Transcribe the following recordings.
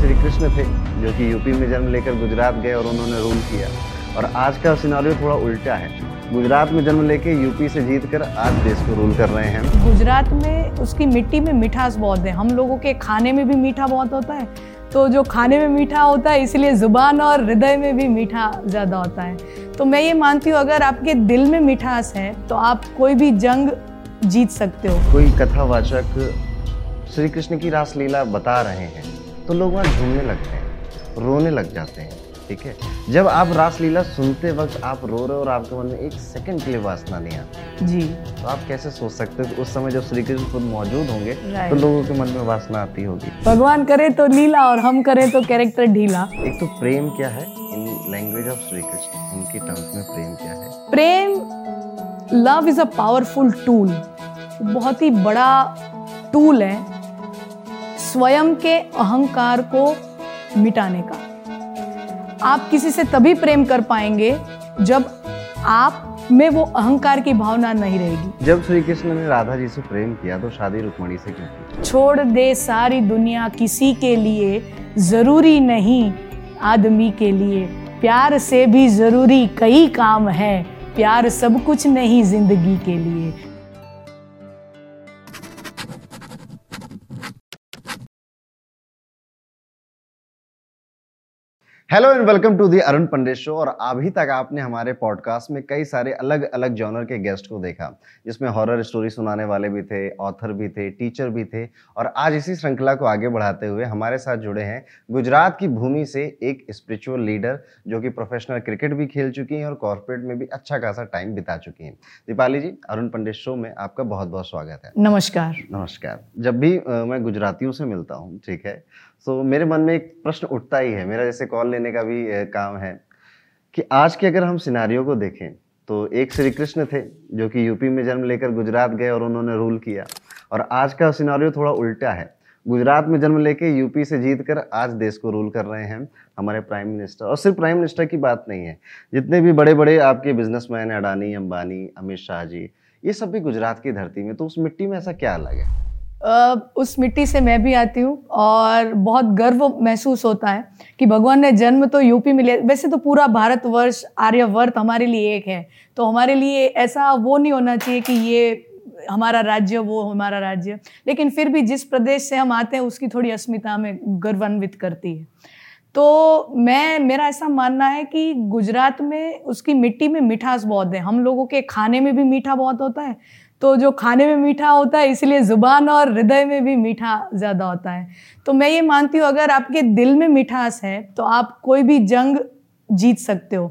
श्री कृष्ण थे जो कि यूपी में जन्म लेकर गुजरात गए और उन्होंने रूल किया। और आज का सिनारियो थोड़ा उल्टा है। गुजरात में जन्म लेके यूपी से जीत कर आज देश को रूल कर रहे हैं। गुजरात में उसकी मिट्टी में मिठास बहुत है। हम लोगों के खाने में भी मीठा बहुत होता है। तो जो खाने में मीठा होता है इसलिए ज़ुबान और हृदय में भी मीठा ज़्यादा होता है। तो मैं ये मानती हूँ अगर आपके दिल में मिठास है तो आप कोई भी जंग जीत सकते हो। कोई कथावाचक श्री कृष्ण की रासलीला बता रहे हैं। तो लोग वहाँ झूमने लगते हैं रोने लग जाते हैं ठीक है? जब आप रासलीला सुनते वक्त आप रो रहे हो और आपके मन में एक सेकंड के लिए वासना नहीं आती जी। तो आप कैसे सोच सकते हो उस समय जब श्री कृष्ण खुद मौजूद होंगे तो लोगों के मन में वासना आती होगी? भगवान करे तो लीला और हम करें तो कैरेक्टर ढीला। एक तो प्रेम क्या है in language of Shri Krishna उनके टर्म्स में प्रेम क्या है? प्रेम love is a powerful tool बहुत ही बड़ा टूल है। स्वयं के अहंकार को मिटाने का। आप किसी से तभी प्रेम कर पाएँगे जब आप में वो अहंकार की भावना नहीं रहेगी। जब श्री कृष्ण ने राधा जी से प्रेम किया तो शादी रुक्मणी से क्यों छोड़ दे सारी दुनिया किसी के लिए ज़रूरी नहीं आदमी के लिए। प्यार से भी ज़रूरी कई काम है प्यार सब कुछ नहीं ज़िंदगी के लिए। Hello and welcome to the Arun Pandit show और अभी तक आपने हमारे पॉडकास्ट में कई सारे अलग अलग जॉनर के गेस्ट को देखा जिसमें हॉरर स्टोरी सुनाने वाले भी थे ऑथर भी थे टीचर भी थे। और आज इसी श्रृंखला को आगे बढ़ाते हुए हमारे साथ जुड़े हैं गुजरात की भूमि से एक स्पिरिचुअल लीडर जो कि प्रोफेशनल क्रिकेट भी खेल चुकी हैं और कॉरपोरेट में भी अच्छा खासा टाइम बिता चुकी हैं। दीपाली जी अरुण पंडित शो में आपका बहुत बहुत स्वागत है। नमस्कार। नमस्कार। जब भी मैं गुजरातियों से मिलता हूँ ठीक है तो मेरे मन में एक प्रश्न उठता ही है। मेरा जैसे कॉल लेने का भी काम है कि आज के अगर हम सिनारियों को देखें तो एक श्री कृष्ण थे, जो कि यूपी में जन्म लेकर गुजरात गए और उन्होंने रूल किया। और आज का सिनारियो थोड़ा उल्टा है। गुजरात में जन्म लेके यूपी से जीत कर आज देश को रूल कर रहे हैं हमारे प्राइम मिनिस्टर। और सिर्फ़ प्राइम मिनिस्टर की बात नहीं है, जितने भी बड़े बड़े आपके बिजनेसमैन अडानी, अंबानी, अमित शाह जी, ये सब भी गुजरात की धरती में तो उस मिट्टी में ऐसा क्या अलग है? उस मिट्टी से मैं भी आती हूँ और बहुत गर्व महसूस होता है कि भगवान ने जन्म तो यूपी में लिया। वैसे तो पूरा भारतवर्ष आर्यवर्त हमारे लिए एक है। तो हमारे लिए ऐसा वो नहीं होना चाहिए कि ये हमारा राज्य, वो हमारा राज्य। लेकिन फिर भी जिस प्रदेश से हम आते हैं, उसकी थोड़ी अस्मिता हमें गर्वान्वित करती है। तो मैं, मेरा ऐसा मानना है कि गुजरात में उसकी मिट्टी में मिठास बहुत है। हम लोगों के खाने में भी मीठा बहुत होता है। तो जो खाने में मीठा होता है, इसलिए ज़ुबान और हृदय में भी मीठा ज़्यादा होता है। तो मैं ये मानती हूँ, अगर आपके दिल में मिठास है तो आप कोई भी जंग जीत सकते हो।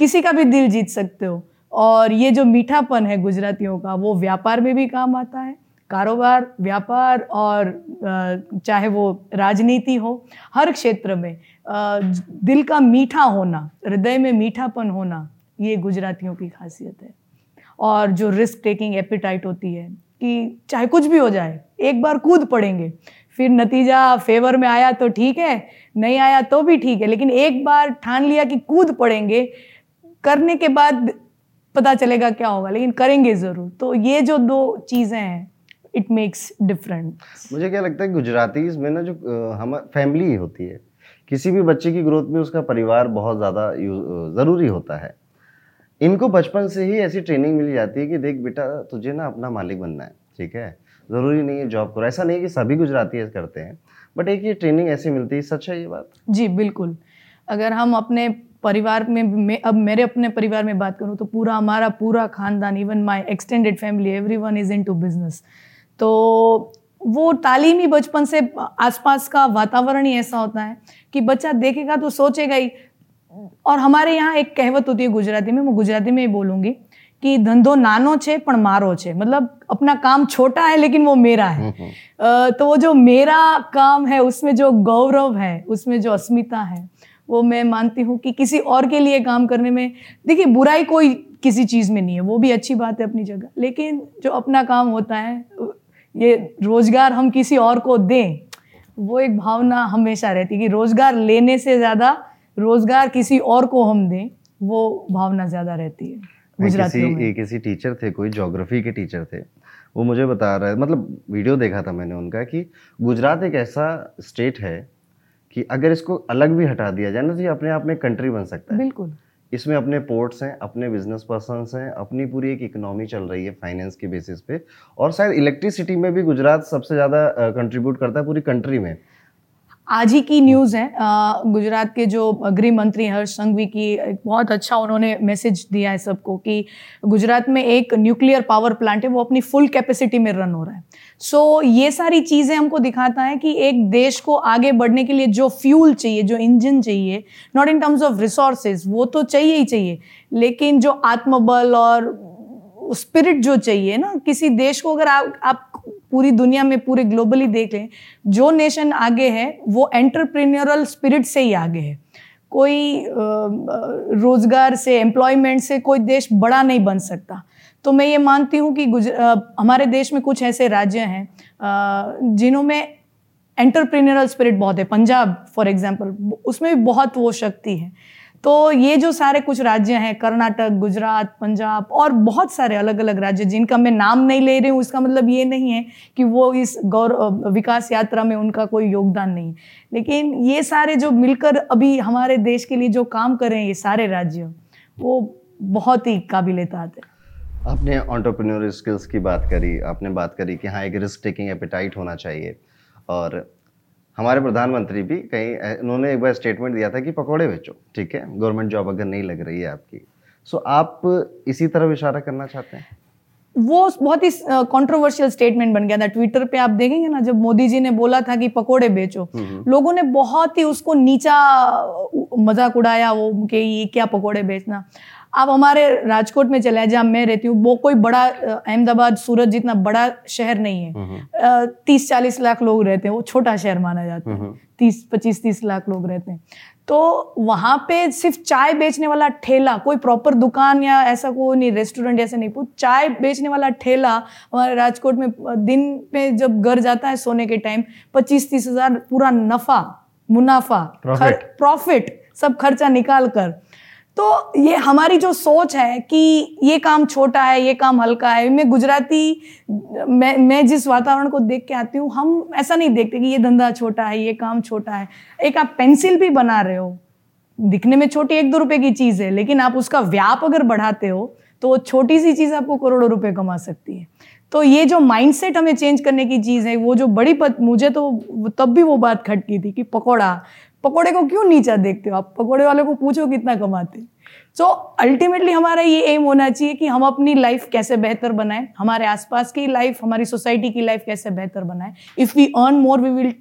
किसी का भी दिल जीत सकते हो। और ये जो मीठापन है गुजरातियों का, वो व्यापार में भी काम आता है। कारोबार, व्यापार और चाहे वो राजनीति हो, हर क्षेत्र में दिल का मीठा होना, हृदय में मीठापन होना, ये गुजरातियों की खासियत है। और जो रिस्क टेकिंग एपिटाइट होती है, कि चाहे कुछ भी हो जाए, एक बार कूद पड़ेंगे, फिर नतीजा फेवर में आया तो ठीक है, नहीं आया तो भी ठीक है, लेकिन एक बार ठान लिया कि कूद पड़ेंगे, करने के बाद पता चलेगा क्या होगा, लेकिन करेंगे ज़रूर। तो ये जो दो चीज़ें हैं इट मेक्स डिफरेंट मुझे क्या लगता है, गुजराती में ना जो हम फैमिली होती है, किसी भी बच्चे की ग्रोथ में उसका परिवार बहुत ज़्यादा ज़रूरी होता है। इनको बचपन से ही ऐसी ट्रेनिंग मिल जाती है कि देख बेटा, तुझे ना अपना मालिक बनना है, ठीक है? ज़रूरी नहीं है जॉब करो। ऐसा नहीं कि सभी गुजराती करते हैं बट एक ये ट्रेनिंग ऐसी मिलती है, सच है ये बात? जी, बिल्कुल। अगर हम अपने परिवार में, मैं, अब मेरे अपने परिवार में बात करूँ तो पूरा हमारा पूरा खानदान even my extended family everyone is into business तो वो तालीमी बचपन से आसपास का वातावरण ही ऐसा होता है कि बच्चा देखेगा तो सोचेगा ही और हमारे यहाँ एक कहावत होती है गुजराती में मैं गुजराती में ही बोलूँगी कि धंधो नानो छे पण मारो छे। मतलब अपना काम छोटा है लेकिन वो मेरा है। तो वो जो मेरा काम है उसमें जो गौरव है उसमें जो अस्मिता है वो मैं मानती हूँ कि किसी और के लिए काम करने में देखिए बुराई कोई किसी चीज़ में नहीं है वो भी अच्छी बात है अपनी जगह। लेकिन जो अपना काम होता है ये रोज़गार हम किसी और को दें वो एक भावना हमेशा रहती है कि रोज़गार लेने से ज़्यादा रोज़गार किसी और को हम दें वो भावना ज़्यादा रहती है मैं गुजरातियों में। किसी किसी टीचर थे कोई ज्योग्राफी के टीचर थे वो मुझे बता रहे मतलब वीडियो देखा था मैंने उनका कि गुजरात एक ऐसा स्टेट है कि अगर इसको अलग भी हटा दिया जाए ना तो ये अपने आप में कंट्री बन सकता है। बिल्कुल। इसमें अपने पोर्ट्स हैं अपने बिज़नेस पर्सन हैं अपनी पूरी एक इकोनॉमी चल रही है फाइनेंस के बेसिस पे और शायद इलेक्ट्रिसिटी में भी गुजरात सबसे ज़्यादा कंट्रीब्यूट करता है पूरी कंट्री में। आज ही की न्यूज़ है। गुजरात के जो गृह मंत्री हर्ष संघवी की एक बहुत अच्छा उन्होंने मैसेज दिया है सबको कि गुजरात में एक न्यूक्लियर पावर प्लांट है वो अपनी फुल कैपेसिटी में रन हो रहा है। सो so, ये सारी चीज़ें हमको दिखाता है कि एक देश को आगे बढ़ने के लिए जो फ्यूल चाहिए जो इंजन चाहिए not in terms of resources वो तो चाहिए ही चाहिए लेकिन जो आत्मबल और स्पिरिट जो चाहिए ना, किसी देश को अगर आप आप पूरी दुनिया में, पूरे ग्लोबली देख लें, जो नेशन आगे है, वो एंटरप्रेन्योरल स्पिरिट से ही आगे है। कोई रोज़गार से एम्प्लॉयमेंट से कोई देश बड़ा नहीं बन सकता। तो मैं ये मानती हूँ कि हमारे देश में कुछ ऐसे राज्य हैं जिन्हों में एंटरप्रेन्योरल स्पिरिट बहुत है। पंजाब फॉर एग्जांपल उसमें भी बहुत वो शक्ति है। तो ये जो सारे कुछ राज्य हैं, कर्नाटक, गुजरात, पंजाब और बहुत सारे अलग अलग राज्य जिनका मैं नाम नहीं ले रही हूँ, इसका मतलब ये नहीं है कि वो इस गौर विकास यात्रा में उनका कोई योगदान नहीं। लेकिन ये सारे जो मिलकर अभी हमारे देश के लिए जो काम कर रहे हैं, ये सारे राज्य, वो बहुत ही काबिल ताद है। आपने ऑन्टरप्रेन्योर स्किल्स की बात करी, आपने बात करी कि हाँ एक रिस्क टेकिंग एपिटाइट होना चाहिए और हमारे प्रधानमंत्री भी कहीं उन्होंने एक बार स्टेटमेंट दिया था कि पकौड़े बेचो ठीक है? गवर्नमेंट जॉब अगर नहीं लग रही है आपकी सो so, आप इसी तरफ़ इशारा करना चाहते हैं? वो बहुत ही कंट्रोवर्शियल स्टेटमेंट बन गया था। ट्विटर पे आप देखेंगे ना जब मोदी जी ने बोला था कि पकोड़े बेचो हम्म, हम्म। लोगों ने बहुत ही उसको नीचा मज़ाक उड़ाया वो कि ये क्या पकोड़े बेचना। आप हमारे राजकोट में चले जहाँ मैं रहती हूँ वो कोई बड़ा अहमदाबाद सूरत जितना बड़ा शहर नहीं है। हम्म, हम्म। तीस चालीस लाख लोग रहते हैं वो छोटा शहर माना जाता है। हम्म, तीस पच्चीस तीस लाख लोग रहते हैं। तो वहाँ पे सिर्फ़ चाय बेचने वाला ठेला कोई प्रॉपर दुकान या ऐसा कोई नहीं रेस्टोरेंट ऐसे नहीं चाय बेचने वाला ठेला हमारे राजकोट में दिन में जब घर जाता है सोने के टाइम पच्चीस तीस हज़ार पूरा नफा मुनाफा प्रॉफिट सब खर्चा निकाल कर तो ये हमारी जो सोच है कि ये काम छोटा है ये काम हल्का है मैं गुजराती मैं मैं जिस वातावरण को देख के आती हूँ हम ऐसा नहीं देखते कि ये धंधा छोटा है ये काम छोटा है। एक आप पेंसिल भी बना रहे हो दिखने में छोटी एक दो रुपए की चीज़ है लेकिन आप उसका व्याप अगर बढ़ाते हो तो वो छोटी सी चीज़ आपको करोड़ों रुपए कमा सकती है। तो ये जो माइंडसेट हमें चेंज करने की चीज़ है वो जो बड़ी पत, मुझे तो तब भी वो बात खटकी थी कि पकौड़ा पकोड़े को क्यों नीचा देखते हो? आप पकोड़े वाले को पूछो कितना कमाते सो अल्टीमेटली हमारा ये एम होना चाहिए कि हम अपनी लाइफ कैसे बेहतर बनाएँ हमारे आसपास की लाइफ हमारी सोसाइटी की लाइफ कैसे बेहतर बनाएँ। If we earn more we will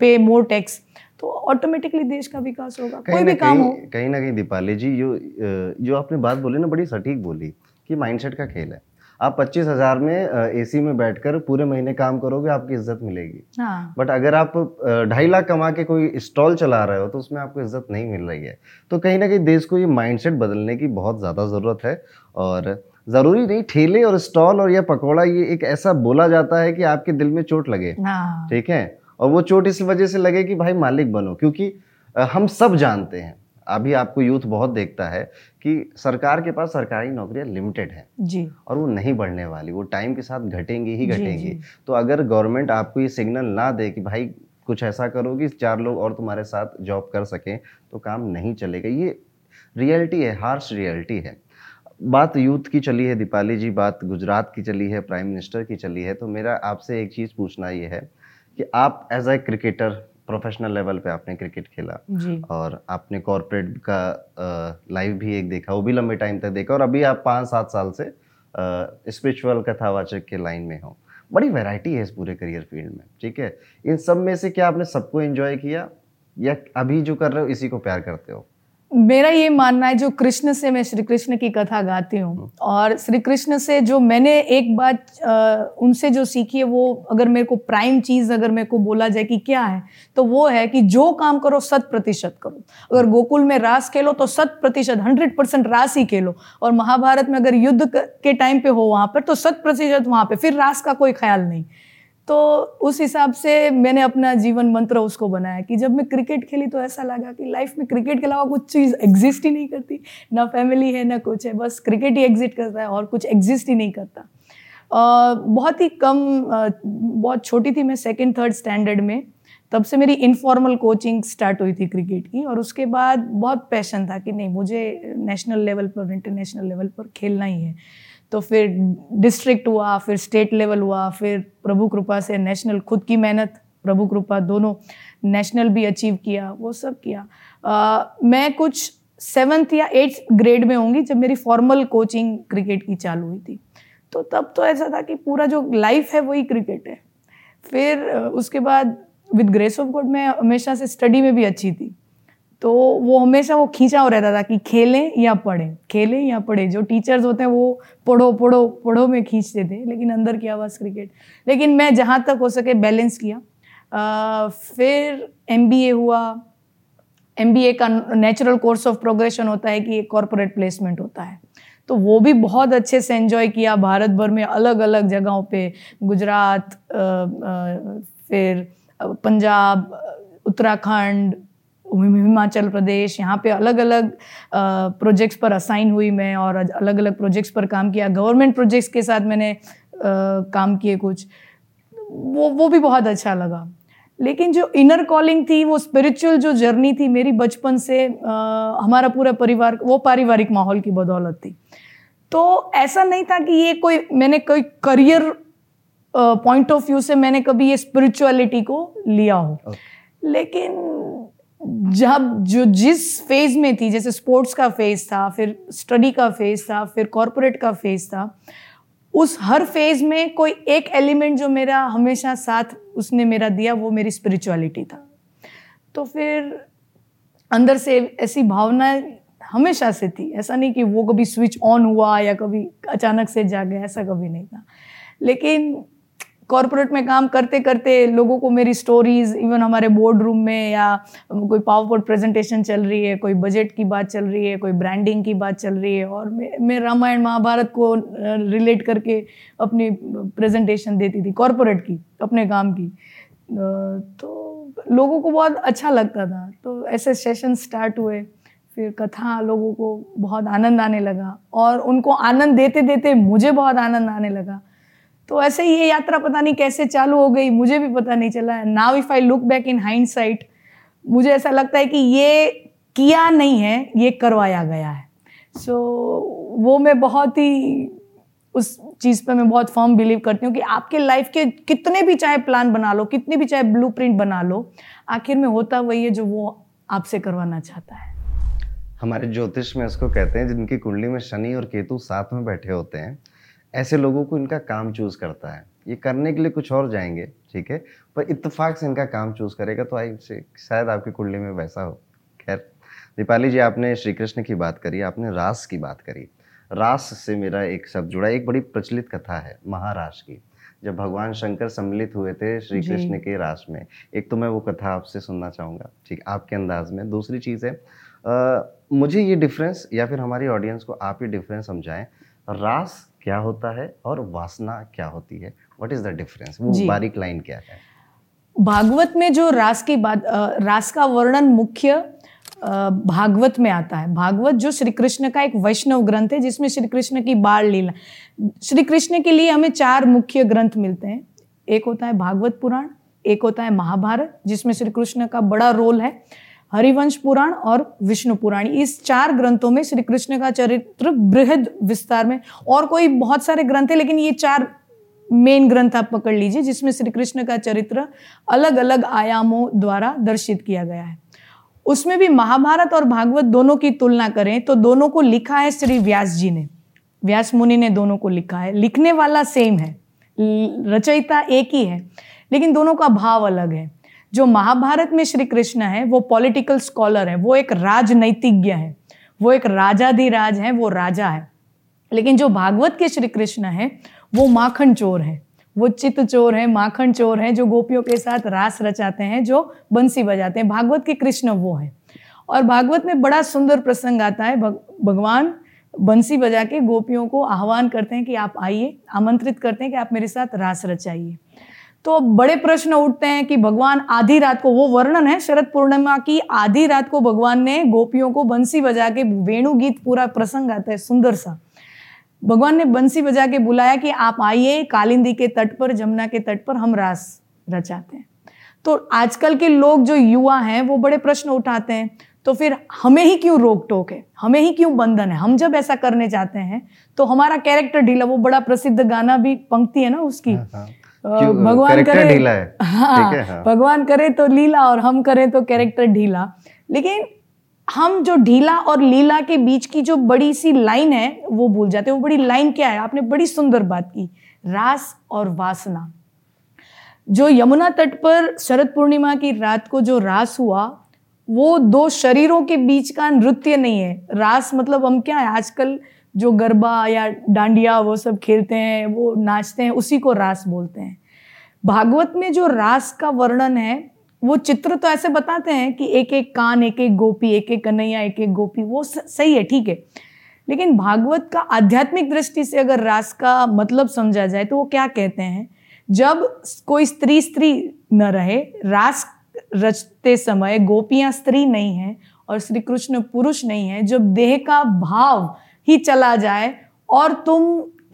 pay more tax तो ऑटोमेटिकली देश का विकास होगा कोई भी काम हो। कहीं ना कहीं दीपाली जी जो जो आपने बात बोली ना बड़ी सटीक बोली कि माइंडसेट का खेल है। आप पच्चीस हज़ार में एसी में बैठकर पूरे महीने काम करोगे आपकी इज़्ज़त मिलेगी। हाँ। बट अगर आप ढाई लाख कमा के कोई स्टॉल चला रहे हो तो उसमें आपको इज़्ज़त नहीं मिल रही है। तो कहीं ना कहीं देश को ये माइंडसेट बदलने की बहुत ज़्यादा ज़रूरत है। और ज़रूरी नहीं ठेले और स्टॉल और यह पकौड़ा ये एक ऐसा बोला जाता है कि आपके दिल में चोट लगे। हाँ। ठीक है? और वो चोट इस वजह से लगे कि भाई मालिक बनो। क्योंकि हम सब जानते हैं। अभी आपको यूथ बहुत देखता है कि सरकार के पास सरकारी नौकरियाँ लिमिटेड है। जी। और वो नहीं बढ़ने वाली वो टाइम के साथ घटेंगी ही घटेंगी। तो अगर गवर्नमेंट आपको ये सिग्नल ना दे कि भाई कुछ ऐसा करो कि चार लोग और तुम्हारे साथ जॉब कर सकें तो काम नहीं चलेगा। ये रियलिटी है हार्श रियलिटी है। बात यूथ की चली है दीपाली जी बात गुजरात की चली है प्राइम मिनिस्टर की चली है तो मेरा आपसे एक चीज़ पूछना ये है कि आप as a cricketer professional level पे आपने क्रिकेट खेला। और आपने कॉरपोरेट का लाइव भी एक देखा वो भी लंबे टाइम तक देखा और अभी आप पाँच सात साल से स्पिरिचुअल कथावाचक के लाइन में हो। बड़ी वैरायटी है इस पूरे करियर फ़ील्ड में ठीक है? इन सब में से क्या आपने सबको एंजॉय किया? या अभी जो कर रहे हो इसी को प्यार करते हो? मेरा ये मानना है जो कृष्ण से मैं श्री कृष्ण की कथा गाती हूँ हम्म। और श्री कृष्ण से जो मैंने एक बात उनसे जो सीखी है वो अगर मेरे को प्राइम चीज़ अगर मेरे को बोला जाए कि क्या है तो वो है कि जो काम करो शत प्रतिशत करो। अगर गोकुल में रास खेलो तो शत प्रतिशत हंड्रेड परसेंट रास ही खेलो। और महाभारत में अगर युद्ध के टाइम पे हो वहाँ पर तो शत प्रतिशत वहाँ पर फिर रास का कोई ख्याल नहीं। तो उस हिसाब से मैंने अपना जीवन मंत्र उसको बनाया कि जब मैं क्रिकेट खेली तो ऐसा लगा कि लाइफ में क्रिकेट के अलावा कुछ चीज़ एग्जिस्ट ही नहीं करती। ना फैमिली है ना कुछ है बस क्रिकेट ही एग्जिट करता है और कुछ एग्जिस्ट ही नहीं करता। uh, बहुत ही कम uh, बहुत छोटी थी मैं सेकेंड थर्ड स्टैंडर्ड में। तब से मेरी इनफॉर्मल कोचिंग स्टार्ट हुई थी क्रिकेट की और उसके बाद बहुत पैशन था कि नहीं मुझे नेशनल लेवल पर इंटरनेशनल लेवल पर खेलना ही है। तो फिर डिस्ट्रिक्ट हुआ फिर स्टेट लेवल हुआ फिर प्रभु कृपा से नेशनल खुद की मेहनत प्रभु कृपा दोनों नेशनल भी अचीव किया वो सब किया। आ, मैं कुछ सेवन्थ या एट्थ ग्रेड में होंगी जब मेरी फॉर्मल कोचिंग क्रिकेट की चालू हुई थी। तो तब तो ऐसा था कि पूरा जो लाइफ है वही क्रिकेट है। फिर उसके बाद विद ग्रेस ऑफ़ गॉड मैं हमेशा से स्टडी में भी अच्छी थी। तो वो हमेशा वो खींचा हो रहता था कि खेलें या पढ़ें खेलें या पढ़ें। जो टीचर्स होते हैं वो पढ़ो पढ़ो पढ़ो में खींचते थे लेकिन अंदर की आवाज़ क्रिकेट लेकिन मैं जहाँ तक हो सके बैलेंस किया। आ, फिर एमबीए हुआ। एमबीए का नेचुरल कोर्स ऑफ़ प्रोग्रेशन होता है कि एक कॉरपोरेट प्लेसमेंट होता है। तो वो भी बहुत अच्छे से एंजॉय किया। भारत भर में अलग अलग जगहों पे गुजरात फिर पंजाब उत्तराखंड हिमाचल प्रदेश यहाँ पे अलग अलग प्रोजेक्ट्स पर असाइन हुई मैं और अलग अलग प्रोजेक्ट्स पर काम किया। गवर्नमेंट प्रोजेक्ट्स के साथ मैंने काम किए कुछ। वो वो भी बहुत अच्छा लगा। लेकिन जो इनर कॉलिंग थी वो स्पिरिचुअल जो जर्नी थी मेरी बचपन से आ, हमारा पूरा परिवार वो पारिवारिक माहौल की बदौलत थी। तो ऐसा नहीं था कि ये कोई मैंने कोई करियर पॉइंट ऑफ़ व्यू से मैंने कभी ये स्पिरिचुअलिटी को लिया हो। okay. लेकिन जब जो जिस फ़ेज़ में थी, जैसे स्पोर्ट्स का फ़ेज़ था, फिर स्टडी का फ़ेज़ था, फिर कॉरपोरेट का फ़ेज़ था, उस हर फ़ेज़ में कोई एक एलिमेंट जो मेरा हमेशा साथ उसने मेरा दिया, वो मेरी स्पिरिचुअलिटी था। तो फिर अंदर से ऐसी भावना हमेशा से थी। ऐसा नहीं कि वो कभी स्विच ऑन हुआ या कभी अचानक से जा गया ऐसा कभी नहीं था। लेकिन कॉरपोरेट में काम करते करते लोगों को मेरी स्टोरीज इवन हमारे बोर्ड रूम में या कोई पावर पॉइंट प्रेजेंटेशन चल रही है कोई बजट की बात चल रही है कोई ब्रांडिंग की बात चल रही है और मैं, मैं रामायण महाभारत को रिलेट करके अपनी प्रेजेंटेशन देती थी कॉरपोरेट की अपने काम की। तो लोगों को बहुत अच्छा लगता था। तो ऐसे सेशन स्टार्ट हुए फिर कथा लोगों को बहुत आनंद आने लगा और उनको आनंद देते देते मुझे बहुत आनंद आने लगा। तो ऐसे ही ये यात्रा पता नहीं कैसे चालू हो गई मुझे भी पता नहीं चला। Now if I look back in hindsight मुझे ऐसा लगता है कि ये किया नहीं है ये करवाया गया है। सो so, वो मैं बहुत ही उस चीज़ पे मैं बहुत फर्म बिलीव करती हूँ कि आपके लाइफ के कितने भी चाहे प्लान बना लो कितने भी चाहे ब्लू बना लो आखिर में होता वही है जो वो आपसे करवाना चाहता है। हमारे ज्योतिष में इसको कहते हैं जिनकी कुंडली में शनि और केतु साथ में बैठे होते हैं ऐसे लोगों को इनका काम चूज़ करता है। ये करने के लिए कुछ और जाएँगे ठीक है? पर इत्तेफाक से इनका काम चूज़ करेगा तो आई शायद आपकी कुंडली में वैसा हो। खैर दीपाली जी आपने श्री कृष्ण की बात करी आपने रास की बात करी। रास से मेरा एक शब्द जुड़ा एक बड़ी प्रचलित कथा है महारास की। जब भगवान शंकर सम्मिलित हुए थे श्री कृष्ण के रास में एक तो मैं वो कथा आपसे सुनना चाहूँगा ठीक आपके अंदाज में। दूसरी चीज़ है आ, मुझे ये डिफरेंस या फिर हमारी ऑडियंस को आप ये डिफरेंस समझाएँ। रास क्या होता है और वासना क्या होती है? व्हाट इज़ द डिफरेंस वो बारीक लाइन क्या है? भागवत में जो रास की बात रास का वर्णन मुख्य भागवत में आता है। भागवत जो श्री कृष्ण का एक वैष्णव ग्रंथ है जिसमें श्री कृष्ण की बाल लीला। श्री कृष्ण के लिए हमें चार मुख्य ग्रंथ मिलते हैं। एक होता है भागवत पुराण एक होता है महाभारत जिसमें श्री कृष्ण का बड़ा रोल है। हरिवंश पुराण और विष्णु पुराण। इस चार ग्रंथों में श्री कृष्ण का चरित्र बृहद विस्तार में और कोई बहुत सारे ग्रंथ है, लेकिन ये चार मेन ग्रंथ आप पकड़ लीजिए, जिसमें श्री कृष्ण का चरित्र अलग अलग आयामों द्वारा दर्शित किया गया है। उसमें भी महाभारत और भागवत दोनों की तुलना करें तो दोनों को लिखा है श्री व्यास जी ने। व्यास मुनि ने दोनों को लिखा है। लिखने वाला सेम है। रचयिता एक ही है, लेकिन दोनों का भाव अलग है। जो महाभारत में श्री कृष्ण है, वो पॉलिटिकल स्कॉलर है, वो एक राजनैतिज्ञ है, वो एक राजाधिराज है, वो राजा है। लेकिन जो भागवत के श्री कृष्ण है, वो माखन चोर है, वो चित्त चोर है, माखन चोर है, जो गोपियों के साथ रास रचाते हैं, जो बंसी बजाते हैं। भागवत के कृष्ण वो है। और भागवत में बड़ा सुंदर प्रसंग आता है भगवान बंसी बजा के गोपियों को आह्वान करते हैं कि आप आइए, आमंत्रित करते हैं कि आप मेरे साथ रास रचाइए। तो बड़े प्रश्न उठते हैं कि भगवान आधी रात को वो वर्णन है शरद पूर्णिमा की आधी रात को भगवान ने गोपियों को बंसी बजा के वेणु गीत पूरा प्रसंग आता है सुंदर सा। भगवान ने बंसी बजा के बुलाया कि आप आइए कालिंदी के तट पर जमुना के तट पर हम रास रचाते हैं। तो आजकल के लोग जो युवा हैं वो बड़े प्रश्न उठाते हैं तो फिर हमें ही क्यों रोक टोक है? हमें ही क्यों बंधन है? हम जब ऐसा करने जाते हैं तो हमारा कैरेक्टर ढीला वो बड़ा प्रसिद्ध गाना भी पंक्ति है ना उसकी? हाँ, हाँ। भगवान करे ढीला है, हाँ, है, हाँ। भगवान करे तो लीला और हम करें तो कैरेक्टर ढीला। लेकिन हम जो ढीला और लीला के बीच की जो बड़ी सी लाइन है वो भूल जाते हैं। वो बड़ी लाइन क्या है? आपने बड़ी सुंदर बात की। रास और वासना। जो यमुना तट पर शरद पूर्णिमा की रात को जो रास हुआ वो दो शरीरों के बीच का नृत्य नहीं है। रास मतलब हम क्या है? आजकल जो गरबा या डांडिया वो सब खेलते हैं, वो नाचते हैं, उसी को रास बोलते हैं। भागवत में जो रास का वर्णन है, वो चित्र तो ऐसे बताते हैं कि एक एक कान एक एक गोपी एक एक कन्हैया एक एक गोपी, वो सही है, ठीक है। लेकिन भागवत का आध्यात्मिक दृष्टि से अगर रास का मतलब समझा जाए तो वो क्या कहते हैं? जब कोई स्त्री स्त्री न रहे, रास रचते समय गोपियाँ स्त्री नहीं हैं और श्री कृष्ण पुरुष नहीं है, जब देह का भाव ही चला जाए और तुम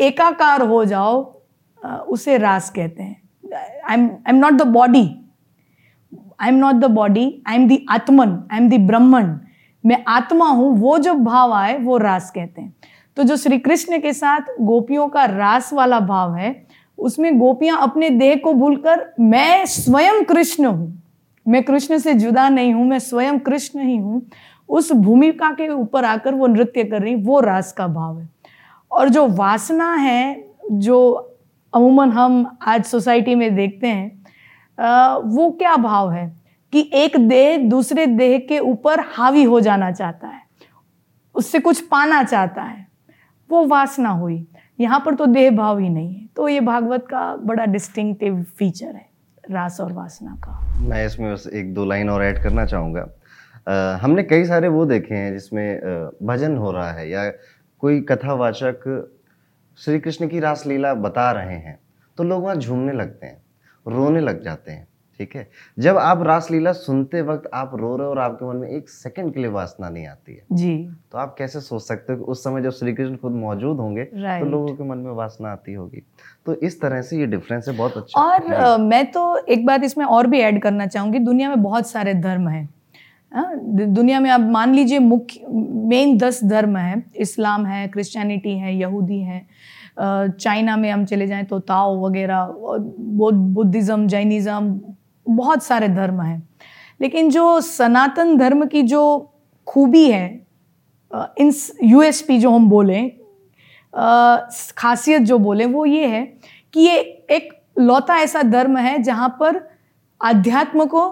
एकाकार हो जाओ उसे रास कहते हैं। I am I am not the body I am not the body I am the atman I am the ब्रह्मन मैं आत्मा हूँ, वो जो भाव आए, वो रास कहते हैं। तो जो श्री कृष्ण के साथ गोपियों का रास वाला भाव है, उसमें गोपियाँ अपने देह को भूलकर, मैं स्वयं कृष्ण हूँ। मैं कृष्ण से जुदा नहीं हूँ, मैं स्वयं कृष्ण ही हूँ। उस भूमिका के ऊपर आकर वो नृत्य कर रही, वो रास का भाव है। और जो वासना है, जो अमूमन हम आज सोसाइटी में देखते हैं वो क्या भाव है कि एक देह दूसरे देह के ऊपर हावी हो जाना चाहता है, उससे कुछ पाना चाहता है। वो वासना हुई। यहाँ पर तो देह भाव ही नहीं है। तो ये भागवत का बड़ा डिस्टिंक्टिव फीचर है, रास और वासना का। मैं इसमें बस एक दो लाइन और ऐड करना चाहूँगा। हमने कई सारे वो देखे हैं जिसमें भजन हो रहा है या कोई कथावाचक श्री कृष्ण की रासलीला बता रहे हैं तो लोग वहाँ झूमने लगते हैं रोने लग जाते हैं ठीक है? जब आप रासलीला सुनते वक्त आप रो रहे हो और आपके मन में एक सेकंड के लिए वासना नहीं आती है जी। तो आप कैसे सोच सकते हो कि उस समय जब श्री कृष्ण खुद मौजूद होंगे तो लोगों के मन में वासना आती होगी? तो इस तरह से ये डिफरेंस है बहुत अच्छा। और मैं तो एक बात इसमें और भी ऐड करना चाहूँगी दुनिया में बहुत सारे धर्म हैं दुनिया में आप मान लीजिए मुख्य मेन दस धर्म है, इस्लाम है क्रिश्चियनिटी है यहूदी है चाइना में हम चले जाएँ तो ताओ वगैरह बौद्ध, बुद्धिज़्म जैनिज़्म बहुत सारे धर्म हैं। लेकिन जो सनातन धर्म की जो खूबी है इन यूएसपी जो हम बोलें खासियत जो बोले, वो ये है कि ये एक लौता ऐसा धर्म है जहाँ पर अध्यात्म को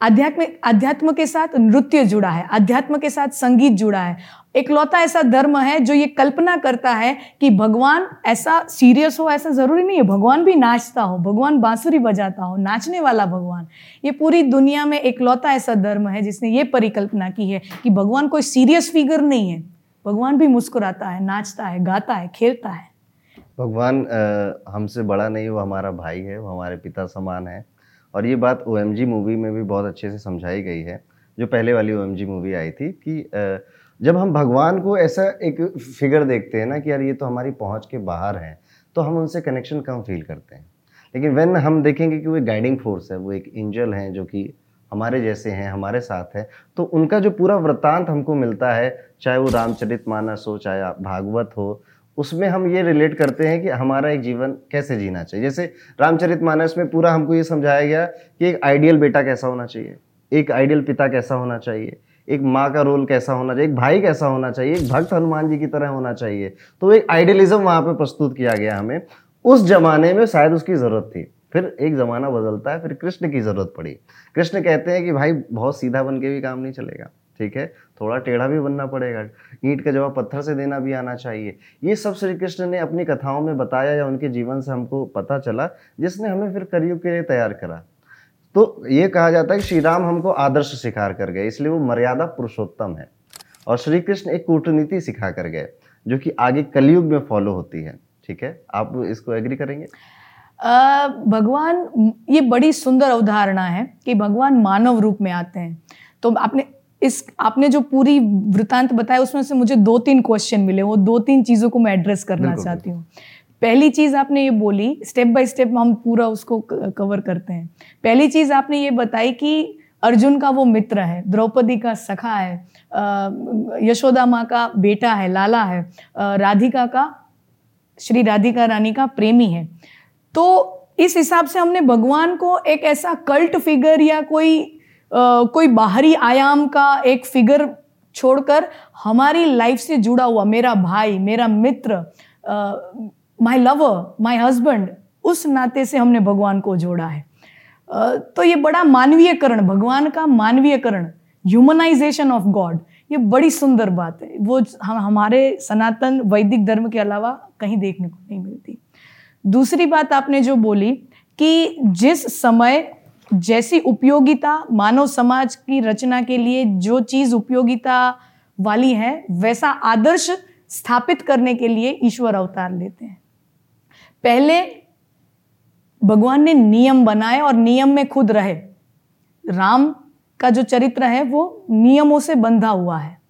आध्यात्मिक अध्यात्म के साथ नृत्य जुड़ा है अध्यात्म के साथ संगीत जुड़ा है। एक लौता ऐसा धर्म है जो ये कल्पना करता है कि भगवान ऐसा सीरियस हो, ऐसा ज़रूरी नहीं है। भगवान भी नाचता हो, भगवान बांसुरी बजाता हो, नाचने वाला भगवान। ये पूरी दुनिया में एक लौता ऐसा धर्म है जिसने ये परिकल्पना की है कि भगवान कोई सीरियस फिगर नहीं है। भगवान भी मुस्कुराता है, नाचता है, गाता है, खेलता है। भगवान हमसे बड़ा नहीं, वो हमारा भाई है, वो हमारे पिता समान है। और ये बात OMG मूवी में भी बहुत अच्छे से समझाई गई है, जो पहले वाली OMG मूवी आई थी कि जब हम भगवान को ऐसा एक फिगर देखते हैं ना कि यार ये तो हमारी पहुँच के बाहर हैं तो हम उनसे कनेक्शन कम फील करते हैं। लेकिन वेन हम देखेंगे कि वो एक गाइडिंग फोर्स है, वो एक एंजल हैं जो कि हमारे जैसे हैं, हमारे साथ है तो उनका जो पूरा वृत्तांत हमको मिलता है, चाहे वो रामचरित मानस हो, चाहे भागवत हो उसमें हम ये रिलेट करते हैं कि हमारा एक जीवन कैसे जीना चाहिए। जैसे रामचरित मानस में पूरा हमको ये समझाया गया कि एक आइडियल बेटा कैसा होना चाहिए, एक आइडियल पिता कैसा होना चाहिए, एक माँ का रोल कैसा होना चाहिए, एक भाई कैसा होना चाहिए, एक भक्त हनुमान जी की तरह होना चाहिए। तो एक आइडियलिज्म वहाँ पे प्रस्तुत किया गया हमें। उस जमाने में शायद उसकी ज़रूरत थी। फिर एक ज़माना बदलता है, फिर कृष्ण की ज़रूरत पड़ी। कृष्ण कहते हैं कि भाई, बहुत सीधा बन के भी काम नहीं चलेगा, ठीक है? थोड़ा टेढ़ा भी बनना पड़ेगा। ईंट का जवाब पत्थर से देना भी आना चाहिए। ये सब श्री कृष्ण ने अपनी कथाओं में बताया या उनके जीवन से हमको पता चला जिसने हमें फिर कलयुग के लिए तैयार करा। तो ये कहा जाता है कि श्री राम हमको आदर्श सिखा कर गए इसलिए वो मर्यादा पुरुषोत्तम है। और श्री कृष्ण एक कूटनीति सिखा कर गए जो कि आगे कलयुग में फॉलो होती है। ठीक है? आप इसको एग्री करेंगे? अ, भगवान ये बड़ी सुंदर अवधारणा है कि भगवान मानव रूप में आते हैं। तो आपने इस आपने जो पूरी वृतांत बताया उसमें से मुझे दो तीन क्वेश्चन मिले वो दो तीन चीज़ों को मैं एड्रेस करना चाहती हूँ। पहली चीज़ आपने ये बोली स्टेप बाय स्टेप हम पूरा उसको कवर करते हैं। पहली चीज़ आपने ये बताई कि अर्जुन का वो मित्र है द्रौपदी का सखा है यशोदा माँ का बेटा है लाला है राधिका का श्री राधिका रानी का प्रेमी है। तो इस हिसाब से हमने भगवान को एक ऐसा कल्ट फिगर या कोई कोई बाहरी आयाम का एक फिगर छोड़कर हमारी लाइफ से जुड़ा हुआ मेरा भाई मेरा मित्र माय लवर माय हस्बैंड उस नाते से हमने भगवान को जोड़ा है। uh, तो ये बड़ा मानवीयकरण भगवान का मानवीयकरण ह्यूमनाइजेशन ऑफ़ गॉड ये बड़ी सुंदर बात है। वो हम हमारे सनातन वैदिक धर्म के अलावा कहीं देखने को नहीं मिलती। दूसरी बात आपने जो बोली कि जिस समय जैसी उपयोगिता मानव समाज की रचना के लिए जो चीज़ उपयोगिता वाली है, वैसा आदर्श स्थापित करने के लिए ईश्वर अवतार लेते हैं। पहले भगवान ने नियम बनाए और नियम में खुद रहे। राम का जो चरित्र है, वो नियमों से बंधा हुआ है।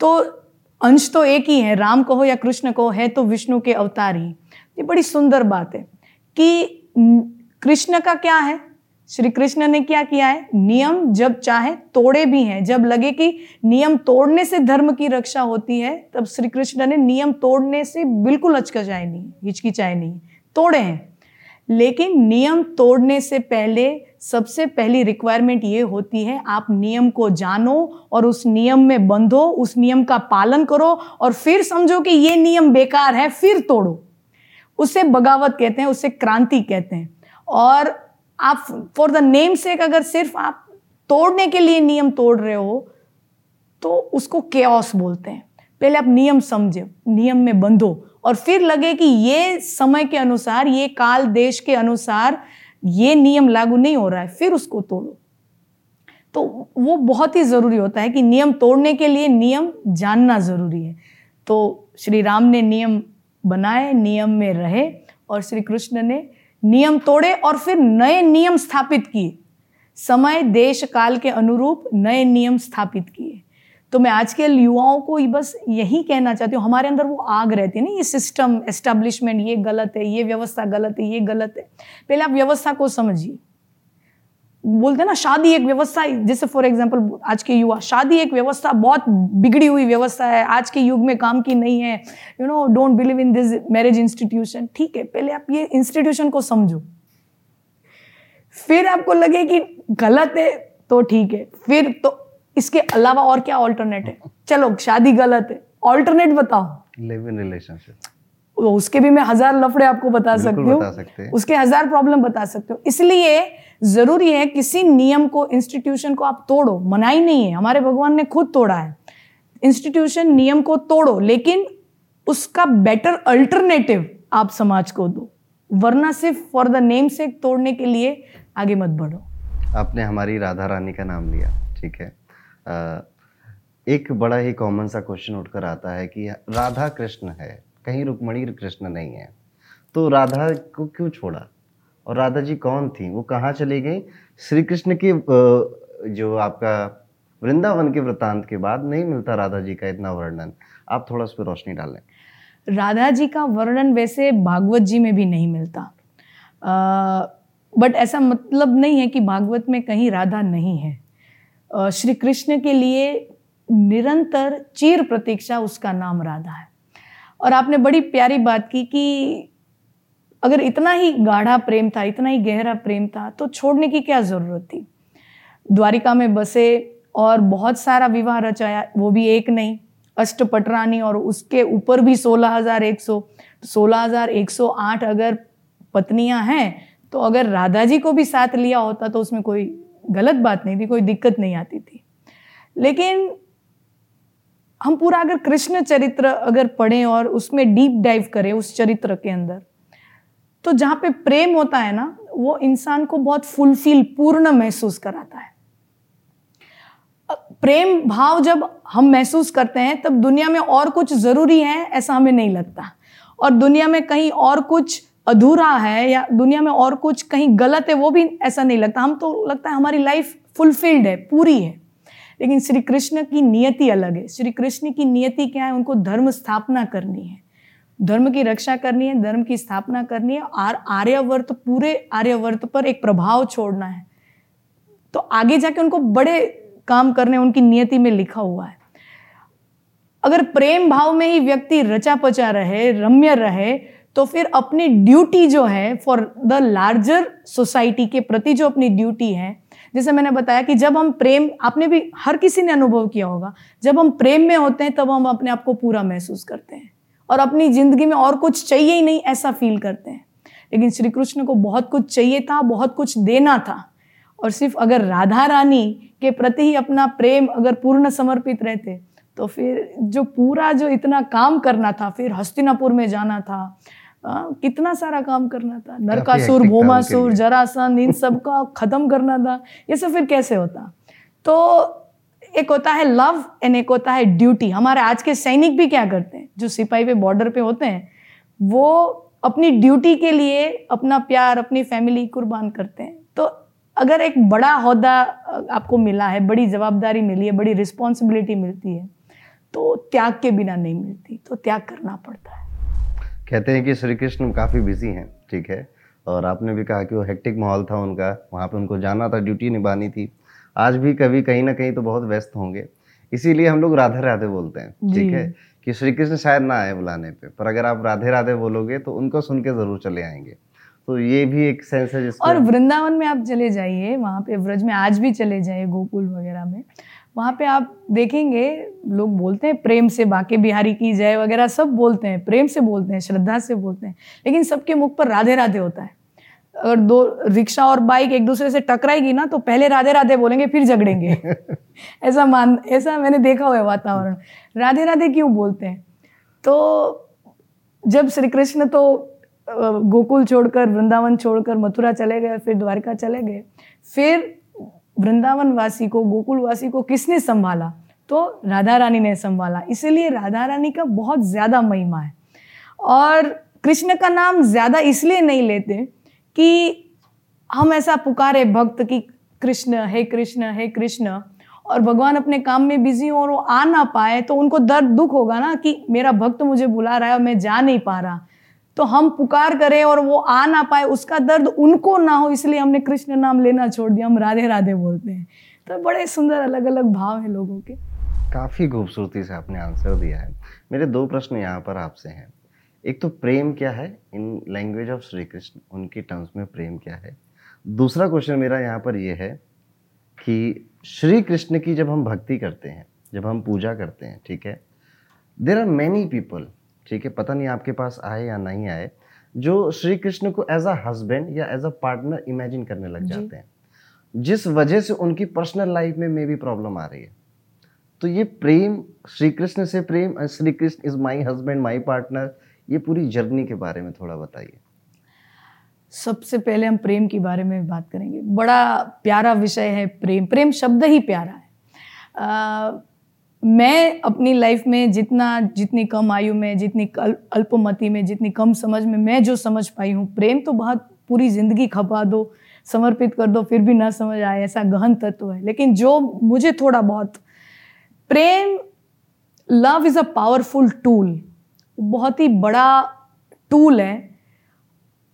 तो अंश तो एक ही है, राम कहो या कृष्ण कहो, है तो विष्णु के अवतार ही। ये बड़ी सुंदर बात है कि कृष्ण का क्या है? श्री कृष्ण ने क्या किया है? नियम जब चाहे, तोड़े भी हैं। जब लगे कि नियम तोड़ने से धर्म की रक्षा होती है, तब श्री कृष्ण ने नियम तोड़ने से बिल्कुल अचकचाए नहीं हिचकिचाए नहीं तोड़े हैं। लेकिन नियम तोड़ने से पहले सबसे पहली रिक्वायरमेंट ये होती है, आप नियम को जानो और उस नियम में बंधो, उस नियम का पालन करो और फिर समझो कि ये नियम बेकार है, फिर तोड़ो। उसे बगावत कहते हैं, उसे क्रांति कहते हैं। और आप फॉर द नेम से अगर सिर्फ़ आप तोड़ने के लिए नियम तोड़ रहे हो तो उसको केओस बोलते हैं। पहले आप नियम समझे, नियम में बंधो, और फिर लगे कि ये समय के अनुसार, ये काल देश के अनुसार, ये नियम लागू नहीं हो रहा है, फिर उसको तोड़ो। तो वो बहुत ही ज़रूरी होता है कि नियम तोड़ने के लिए नियम जानना ज़रूरी है। तो श्री राम ने नियम बनाए, नियम में रहे, और श्री कृष्ण ने नियम तोड़े और फिर नए नियम स्थापित किए। समय, देश, काल के अनुरूप नए नियम स्थापित किए। तो मैं आज के युवाओं को बस यही कहना चाहती हूँ, हमारे अंदर वो आग रहती है ना, ये सिस्टम एस्टेब्लिशमेंट ये गलत है, ये व्यवस्था गलत है, ये गलत है। पहले आप व्यवस्था को समझिए। बोलते ना शादी एक व्यवस्था जैसे फॉर एग्ज़ाम्पल आज के युवा शादी एक व्यवस्था बहुत बिगड़ी हुई व्यवस्था है आज के युग में काम की नहीं है you know don't believe in this marriage institution ठीक है पहले आप ये इंस्टीट्यूशन को समझो। फिर आपको लगे कि गलत है तो ठीक है फिर तो इसके अलावा और क्या ऑल्टरनेट है? चलो शादी गलत है ऑल्टरनेट बताओ। लिव इन रिलेशनशिप उसके भी मैं हज़ार लफड़े आपको बता सकती हूँ। उसके हज़ार प्रॉब्लम बता सकते हो। इसलिए ज़रूरी है किसी नियम को इंस्टीट्यूशन को आप तोड़ो। मनाई नहीं है। हमारे भगवान ने खुद तोड़ा है। इंस्टीट्यूशन नियम को तोड़ो लेकिन उसका बेटर अल्टरनेटिव आप समाज को दो। वरना सिर्फ़ फॉर द नेम से तोड़ने के लिए आगे मत बढ़ो। आपने हमारी राधा रानी का नाम लिया ठीक है? आ, एक बड़ा ही कॉमन सा क्वेश्चन उठकर आता है कि राधा कृष्ण है कहीं रुक्मणी कृष्ण नहीं है। तो राधा को क्यों छोड़ा? और राधा जी कौन थी? वो कहाँ चली गई? श्री कृष्ण की जो आपका वृंदावन के वृतांत के बाद नहीं मिलता राधा जी का इतना वर्णन। आप थोड़ा उस पर रोशनी डालें। राधा जी का वर्णन वैसे भागवत जी में भी नहीं मिलता। बट ऐसा मतलब नहीं है कि भागवत में कहीं राधा नहीं है। श्री कृष्ण के लिए निरंतर चीर प्रतीक्षा उसका नाम राधा है। और आपने बड़ी प्यारी बात की कि अगर इतना ही गाढ़ा प्रेम था, इतना ही गहरा प्रेम था तो छोड़ने की क्या ज़रूरत थी? द्वारिका में बसे और बहुत सारा विवाह रचाया, वो भी एक नहीं। अष्टपटरानी और उसके ऊपर भी सोलह हज़ार एक सौ। सोलह हज़ार एक सौ आठ अगर पत्नियाँ हैं तो अगर राधा जी को भी साथ लिया होता तो उसमें कोई गलत बात नहीं थी, कोई दिक्कत नहीं आती थी। लेकिन हम पूरा अगर कृष्ण चरित्र अगर पढ़ें और उसमें डीप डाइव करें, उस चरित्र के अंदर तो जहाँ पे प्रेम होता है ना, वो इंसान को बहुत फुलफिल पूर्ण महसूस कराता है। प्रेम, भाव जब हम महसूस करते हैं, तब दुनिया में और कुछ ज़रूरी है, ऐसा हमें नहीं लगता। और दुनिया में कहीं और कुछ अधूरा है, या दुनिया में और कुछ कहीं गलत है, वो भी ऐसा नहीं लगता। हम तो लगता है हमारी लाइफ फुलफिल्ड है, पूरी है। लेकिन श्री कृष्ण की नियति अलग है। श्री कृष्ण की नियति क्या है? उनको धर्म स्थापना करनी है। धर्म की रक्षा करनी है, धर्म की स्थापना करनी है और आर्यवर्त, पूरे आर्यवर्त पर एक प्रभाव छोड़ना है। तो आगे जाके उनको बड़े काम करने उनकी नियति में लिखा हुआ है। अगर प्रेम भाव में ही व्यक्ति रचा पचा रहे, रम्य रहे तो फिर अपनी ड्यूटी जो है फॉर द लार्जर सोसाइटी के प्रति जो अपनी ड्यूटी है, जैसे मैंने बताया कि जब हम प्रेम, आपने भी हर किसी ने अनुभव किया होगा, जब हम प्रेम में होते हैं, तब हम अपने आप को पूरा महसूस करते हैं। और अपनी ज़िंदगी में और कुछ चाहिए ही नहीं ऐसा फील करते हैं। लेकिन श्री कृष्ण को बहुत कुछ चाहिए था बहुत कुछ देना था। और सिर्फ़ अगर राधा रानी के प्रति ही अपना प्रेम अगर पूर्ण समर्पित रहते तो फिर जो पूरा जो इतना काम करना था फिर हस्तिनापुर में जाना था आ, कितना सारा काम करना था। नरकासुर भोमासुर जरासन इन सब का खत्म करना था ये सब फिर कैसे होता? तो एक होता है लव एंड एक होता है ड्यूटी हमारे आज के सैनिक भी क्या करते हैं? जो सिपाही पे बॉर्डर पे होते हैं, वो अपनी ड्यूटी के लिए अपना प्यार, अपनी फैमिली कुर्बान करते हैं। तो अगर एक बड़ा अहदा आपको मिला है, बड़ी जवाबदारी मिली है, बड़ी रिस्पॉन्सिबिलिटी मिलती है तो त्याग के बिना नहीं मिलती तो त्याग करना पड़ता है। कहते हैं कि श्री कृष्ण काफ़ी बिज़ी हैं, ठीक है? और आपने भी कहा कि वो हेक्टिक माहौल था उनका, वहाँ पे उनको जाना था ड्यूटी निभानी थी। आज भी कभी कहीं ना कहीं तो बहुत व्यस्त होंगे। इसीलिए हम लोग राधे राधे बोलते हैं ठीक है? कि श्री कृष्ण शायद ना आए बुलाने पे पर अगर आप राधे राधे बोलोगे तो उनको सुन के ज़रूर चले आएँगे। तो ये भी एक सेंस है जिसको और वृंदावन में आप चले जाइए वहाँ पे व्रज में आज भी चले जाइए गोकुल वगैरह में। वहाँ पे आप देखेंगे लोग बोलते हैं प्रेम से बाके बिहारी की जय वगैरह सब बोलते हैं प्रेम से बोलते हैं श्रद्धा से बोलते हैं लेकिन सबके मुख पर राधे राधे होता है। अगर दो रिक्शा और बाइक एक दूसरे से टकराएगी ना तो पहले राधे राधे बोलेंगे फिर झगड़ेंगे। ऐसा मान ऐसा मैंने देखा हुआ है वातावरण। राधे राधे क्यों बोलते हैं? तो जब श्री कृष्ण तो गोकुल छोड़कर वृंदावन छोड़कर मथुरा चले गए फिर द्वारका चले गए फिर वृंदावन वासी को गोकुल वासी को किसने संभाला? तो राधा रानी ने संभाला। इसीलिए राधा रानी का बहुत ज़्यादा महिमा है। और कृष्ण का नाम ज़्यादा इसलिए नहीं लेते कि हम ऐसा पुकारे भक्त कि कृष्ण, हे कृष्ण हे कृष्ण, और भगवान अपने काम में बिज़ी हो और वो आ ना पाए तो उनको दर्द दुख होगा ना कि मेरा भक्त मुझे बुला रहा है और मैं जा नहीं पा रहा। तो हम पुकार करें और वो आ ना पाए, उसका दर्द उनको ना हो, इसलिए हमने कृष्ण नाम लेना छोड़ दिया, हम राधे राधे बोलते हैं। तो बड़े सुंदर अलग अलग भाव है लोगों के। काफ़ी खूबसूरती से आपने आंसर दिया है। मेरे दो प्रश्न यहाँ पर आपसे हैं। एक तो प्रेम क्या है? In language of Shri Krishna उनकी टर्म्स में प्रेम क्या है? दूसरा क्वेश्चन मेरा यहाँ पर यह है कि श्री कृष्ण की जब हम भक्ति करते हैं जब हम पूजा करते हैं ठीक है? देर आर मैनी पीपल ठीक है पता नहीं आपके पास आए या नहीं आए जो श्री कृष्ण को एज अ हस्बैंड या एज अ पार्टनर इमेजिन करने लग जाते हैं। जिस वजह से उनकी पर्सनल लाइफ में मे भी प्रॉब्लम आ रही है। तो ये प्रेम श्री कृष्ण से प्रेम Shri Krishna is my husband my partner ये पूरी जर्नी के बारे में थोड़ा बताइए। सबसे पहले हम प्रेम के बारे में बात करेंगे। बड़ा प्यारा विषय है प्रेम। प्रेम शब्द ही प्यारा है। आ, मैं अपनी लाइफ में जितना जितनी कम आयु में जितनी अल्पमति में जितनी कम समझ में मैं जो समझ पाई हूँ प्रेम तो बहुत पूरी ज़िंदगी खपा दो समर्पित कर दो फिर भी ना समझ आए ऐसा गहन तत्व है। लेकिन जो मुझे थोड़ा बहुत प्रेम love is a powerful tool. बहुत ही बड़ा टूल है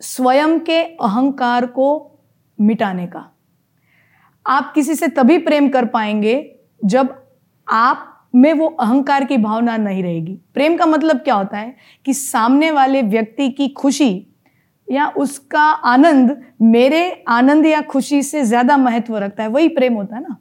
स्वयं के अहंकार को मिटाने का। आप किसी से तभी प्रेम कर पाएँगे जब आप में वो अहंकार की भावना नहीं रहेगी। प्रेम का मतलब क्या होता है कि सामने वाले व्यक्ति की खुशी या उसका आनंद मेरे आनंद या खुशी से ज़्यादा महत्व रखता है, वही प्रेम होता है ना।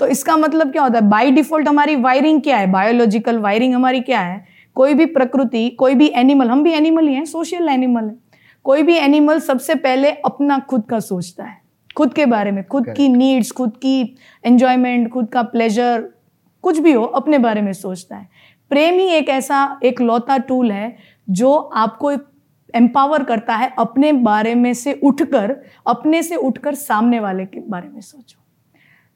तो इसका मतलब क्या होता है? बाय डिफ़ॉल्ट हमारी वायरिंग क्या है? बायोलॉजिकल वायरिंग हमारी क्या है? कोई भी प्रकृति कोई भी एनिमल हम भी एनिमल ही हैं सोशल एनिमल है। कोई भी एनिमल सबसे पहले अपना खुद का सोचता है खुद के बारे में खुद की नीड्स खुद की एंजॉयमेंट खुद का प्लेजर कुछ भी हो अपने बारे में सोचता है। प्रेम ही एक ऐसा एक लौता टूल है जो आपको एम्पावर करता है अपने बारे में से उठकर अपने से उठकर सामने वाले के बारे में सोचो।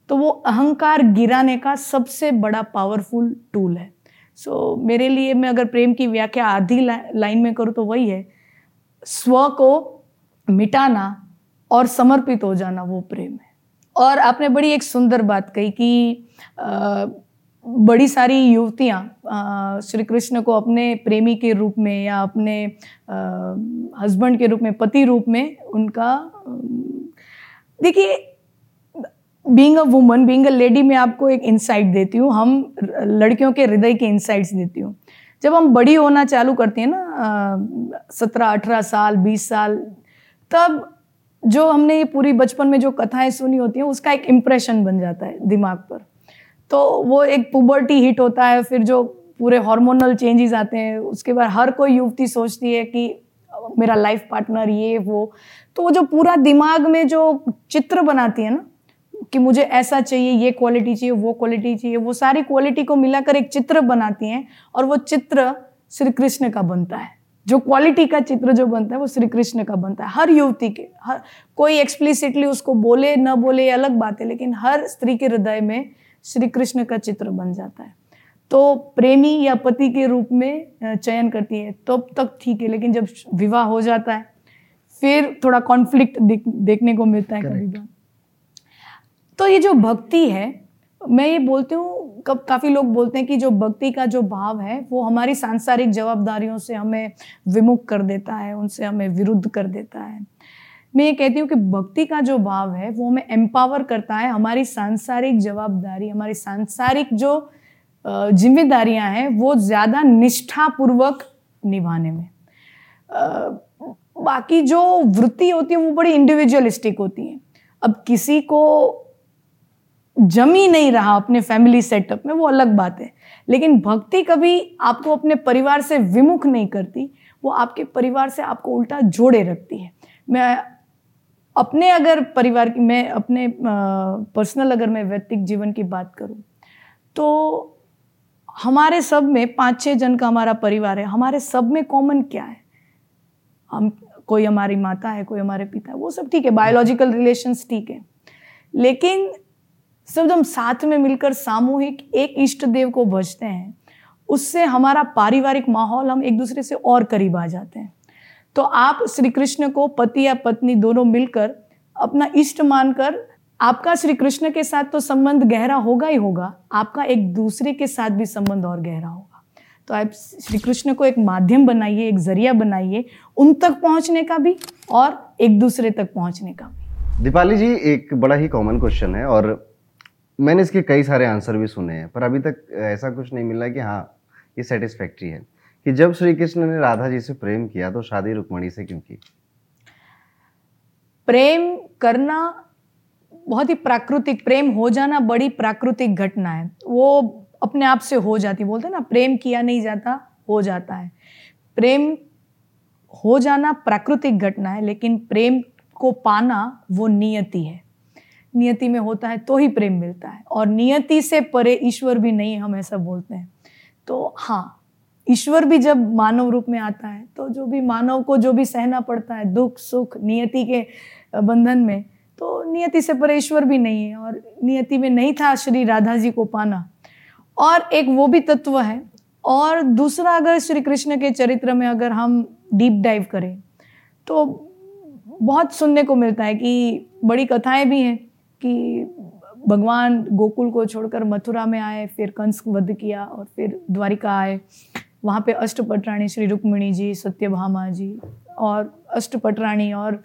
तो वो अहंकार गिराने का सबसे बड़ा पावरफुल टूल है। सो so, मेरे लिए मैं अगर प्रेम की व्याख्या आधी ला, लाइन में करूँ तो वही है। स्व को मिटाना और समर्पित हो जाना वो प्रेम है। और आपने बड़ी एक सुंदर बात कही कि आ, बड़ी सारी युवतियाँ श्री कृष्ण को अपने प्रेमी के रूप में या अपने हस्बैंड के रूप में पति रूप में उनका देखिए being a woman being a lady मैं आपको एक इंसाइट देती हूँ। हम लड़कियों के हृदय के इंसाइट्स देती हूँ। जब हम बड़ी होना चालू करती हैं ना सत्रह, अठारह साल, बीस साल, तब जो हमने ये पूरी बचपन में जो कथाएँ सुनी होती हैं, उसका एक इम्प्रेशन बन जाता है दिमाग पर। तो वो एक पुबर्टी हिट होता है, फिर जो पूरे हार्मोनल चेंजेस आते हैं, उसके बाद हर कोई युवती सोचती है कि, मेरा लाइफ पार्टनर ये, वो। तो वो जो पूरा दिमाग में जो चित्र बनाती है ना कि मुझे ऐसा चाहिए ये क्वालिटी चाहिए वो क्वालिटी चाहिए वो सारी क्वालिटी को मिलाकर एक चित्र बनाती हैं और वो चित्र श्री कृष्ण का बनता है। जो क्वालिटी का चित्र जो बनता है वो श्री कृष्ण का बनता है। हर युवती के हर कोई एक्सप्लिसिटली उसको बोले न बोले ये अलग बात है लेकिन हर स्त्री के हृदय में श्री कृष्ण का चित्र बन जाता है। तो प्रेमी या पति के रूप में चयन करती है तब तो तक ठीक है लेकिन जब विवाह हो जाता है फिर थोड़ा कॉन्फ्लिक्ट देखने को मिलता है कभी बार। तो ये जो भक्ति है, मैं ये बोलती हूँ काफ़ी लोग बोलते हैं कि जो भक्ति का जो भाव है, वो हमारी सांसारिक जवाबदारियों से हमें विमुख कर देता है, उनसे हमें विरुद्ध कर देता है। मैं ये कहती हूँ कि भक्ति का जो भाव है, वो हमें एम्पावर करता है, हमारी सांसारिक जवाबदारी, हमारी सांसारिक जो जिम्मेदारियाँ हैं, वो ज़्यादा निष्ठापूर्वक निभाने में। बाकी जो वृत्ति होती है, वो बड़ी इंडिविजुअलिस्टिक होती है। अब किसी को जम ही नहीं रहा अपने फैमिली सेटअप में, वो अलग बात है। लेकिन भक्ति कभी आपको अपने परिवार से विमुख नहीं करती, वो आपके परिवार से आपको उल्टा जोड़े रखती है। मैं अपने अगर परिवार की, मैं अपने पर्सनल अगर मैं व्यक्तिक जीवन की बात करूँ तो हमारे सब में पाँच छः जन का हमारा परिवार है। हमारे सब में कॉमन क्या है? हम, कोई हमारी माता है, कोई हमारे पिता है, वो सब ठीक है। बायोलॉजिकल रिलेशंस ठीक है। लेकिन सब हम साथ में मिलकर सामूहिक एक इष्ट देव को भजते हैं, उससे हमारा पारिवारिक माहौल हम एक दूसरे से और करीब आ जाते हैं। तो आप श्री कृष्ण को पति या पत्नी दोनों मिलकर अपना इष्ट मानकर, आपका श्री कृष्ण के साथ तो संबंध गहरा होगा ही होगा, आपका एक दूसरे के साथ भी संबंध और गहरा होगा। तो आप श्री कृष्ण को एक माध्यम बनाइए, एक ज़रिया बनाइए, उन तक पहुँचने का भी और एक दूसरे तक पहुँचने का भी। दीपाली जी, एक बड़ा ही कॉमन क्वेश्चन है और मैंने इसके कई सारे आंसर भी सुने हैं, पर अभी तक ऐसा कुछ नहीं मिला कि हाँ ये सेटिस्फैक्ट्री है। कि जब श्री कृष्ण ने राधा जी से प्रेम किया तो शादी रुक्मणी से क्यों की? प्रेम करना बहुत ही प्राकृतिक, प्रेम हो जाना बड़ी प्राकृतिक घटना है। वो अपने आप से हो जाती, बोलते ना, प्रेम किया नहीं जाता, हो जाता है। प्रेम हो जाना प्राकृतिक घटना है, लेकिन प्रेम को पाना वो नियति है। नियति में होता है तो ही प्रेम मिलता है। और नियति से परे ईश्वर भी नहीं हम ऐसा बोलते हैं। तो हाँ ईश्वर भी जब मानव रूप में आता है तो जो भी मानव को जो भी सहना पड़ता है, दुख, सुख, नियति के बंधन में तो नियति से परे ईश्वर भी नहीं है। और नियति में नहीं था श्री राधा जी को पाना। और एक वो भी तत्व है। और दूसरा अगर श्री कृष्ण के चरित्र में अगर हम डीप डाइव करें तो बहुत सुनने को मिलता है कि बड़ी कथाएँ भी हैं। कि भगवान गोकुल को छोड़कर मथुरा में आए फिर कंस वध किया और फिर द्वारिका आए। वहाँ पे अष्टपटराणी श्री रुक्मिणी जी सत्यभामा जी और अष्टपटराणी और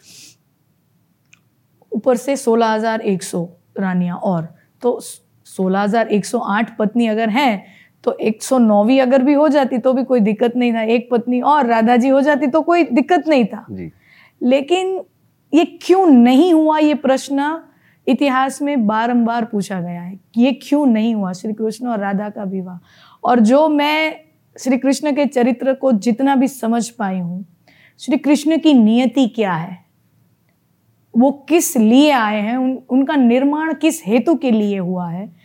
ऊपर से सोलह हज़ार एक सौ रानियाँ और। तो सोलह हज़ार एक सौ आठ पत्नी अगर हैं तो एक सौ नौवीं अगर भी हो जाती तो भी कोई दिक्कत नहीं था। एक पत्नी और राधा जी हो जाती तो कोई दिक्कत नहीं था। जी। लेकिन ये क्यों नहीं हुआ ये प्रश्न? इतिहास में बारंबार पूछा गया है कि ये क्यों नहीं हुआ श्री कृष्ण और राधा का विवाह। और जो मैं श्री कृष्ण के चरित्र को जितना भी समझ पाई हूँ श्री कृष्ण की नियति क्या है? वो किस लिए आए हैं? उन, उनका निर्माण किस हेतु के लिए हुआ है?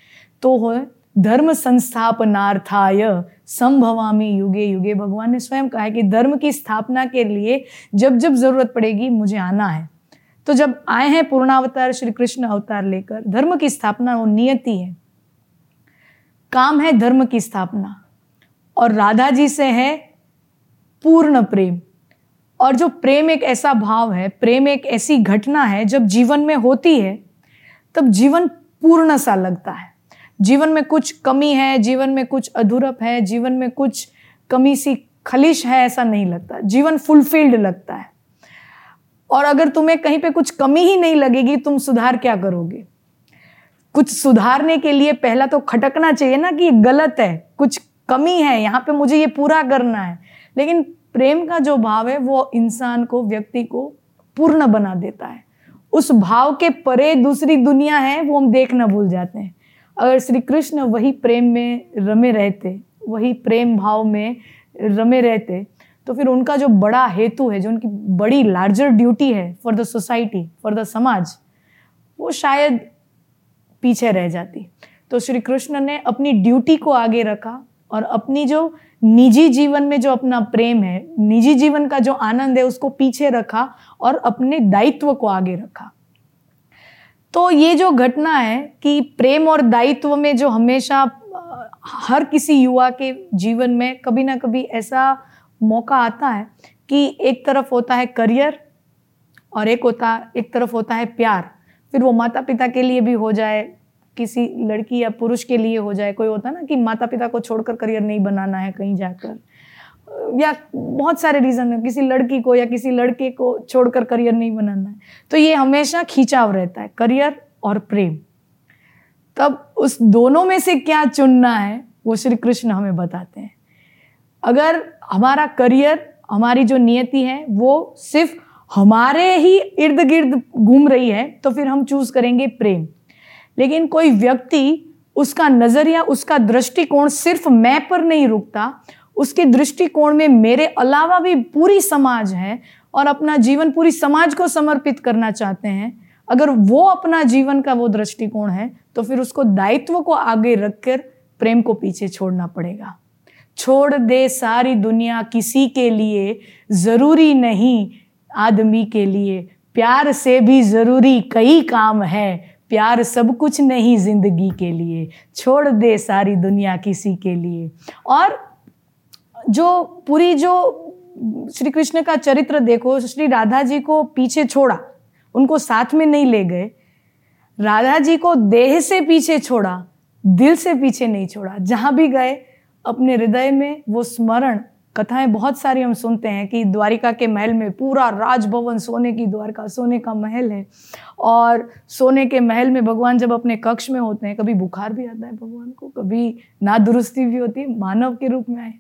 तो हो धर्म संस्थापनार्थाय संभवामी युगे युगे। भगवान ने स्वयं कहा है कि धर्म की स्थापना के लिए जब जब ज़रूरत पड़ेगी मुझे आना है। तो जब आए हैं पूर्णावतार श्री कृष्ण अवतार लेकर, धर्म की स्थापना वो नियति है। काम है धर्म की स्थापना। और राधा जी से है पूर्ण प्रेम। और जो प्रेम एक ऐसा भाव है, प्रेम एक ऐसी घटना है, जब जीवन में होती है, तब जीवन पूर्ण सा लगता है। जीवन में कुछ कमी है, जीवन में कुछ अधूरप है, जीवन में कुछ कमी सी खलिश है, ऐसा नहीं लगता। जीवन फुलफिल्ड लगता है। और अगर तुम्हें कहीं पे कुछ कमी ही नहीं लगेगी, तुम सुधार क्या करोगे? कुछ सुधारने के लिए पहला तो खटकना चाहिए ना कि गलत है, कुछ कमी है, यहाँ पे मुझे ये पूरा करना है। लेकिन प्रेम का जो भाव है, वो इंसान को, व्यक्ति को पूर्ण बना देता है। उस भाव के परे दूसरी दुनिया है, वो हम देखना भूल जाते हैं। अगर श्री कृष्ण वही प्रेम में रमे रहते, वही प्रेम भाव में रमे रहते तो फिर उनका जो बड़ा हेतु है, जो उनकी बड़ी लार्जर ड्यूटी है for the society for the samaj, वो शायद पीछे रह जाती। तो श्री कृष्ण ने अपनी ड्यूटी को आगे रखा और अपनी जो निजी जीवन में जो अपना प्रेम है, निजी जीवन का जो आनंद है, उसको पीछे रखा और अपने दायित्व को आगे रखा। तो ये जो घटना है कि प्रेम और दायित्व में जो हमेशा हर किसी युवा के जीवन में कभी ना कभी ऐसा मौका आता है कि एक तरफ़ होता है करियर और एक होता, एक तरफ़ होता है प्यार। फिर वो माता पिता के लिए भी हो जाए, किसी लड़की या पुरुष के लिए हो जाए, कोई होता ना कि माता पिता को छोड़कर करियर नहीं बनाना है कहीं जाकर। या बहुत सारे रीज़न है, किसी लड़की को या किसी लड़के को छोड़कर करियर नहीं बनाना है। तो ये हमेशा खींचाव रहता है, करियर और प्रेम। तब उस दोनों में से क्या चुनना है, वो श्री कृष्ण हमें बताते हैं। अगर हमारा करियर, हमारी जो नियति है, वो सिर्फ़ हमारे ही इर्द गिर्द घूम रही है तो फिर हम चूज़ करेंगे प्रेम। लेकिन कोई व्यक्ति उसका नज़रिया, उसका दृष्टिकोण सिर्फ़ मैं पर नहीं रुकता, उसके दृष्टिकोण में मेरे अलावा भी पूरी समाज है और अपना जीवन, पूरी समाज को समर्पित करना चाहते हैं, अगर वो अपना जीवन का वो दृष्टिकोण है तो फिर उसको दायित्व को आगे रखकर प्रेम को पीछे छोड़ना पड़ेगा। छोड़ दे सारी दुनिया किसी के लिए, ज़रूरी नहीं आदमी के लिए। प्यार से भी ज़रूरी कई काम है, प्यार सब कुछ नहीं ज़िंदगी के लिए। छोड़ दे सारी दुनिया किसी के लिए। और जो पूरी जो श्री कृष्ण का चरित्र देखो, श्री राधा जी को पीछे छोड़ा, उनको साथ में नहीं ले गए। राधा जी को देह से पीछे छोड़ा, दिल से पीछे नहीं छोड़ा, जहाँ भी गए अपने हृदय में वो स्मरण, कथाएँ बहुत सारी हम सुनते हैं कि द्वारिका के महल में पूरा राजभवन सोने की द्वारका, सोने का महल है। और सोने के महल में भगवान जब अपने कक्ष में होते हैं, कभी बुखार भी आता है भगवान को, कभी ना दुरुस्ती भी होती है, मानव के रूप में आए।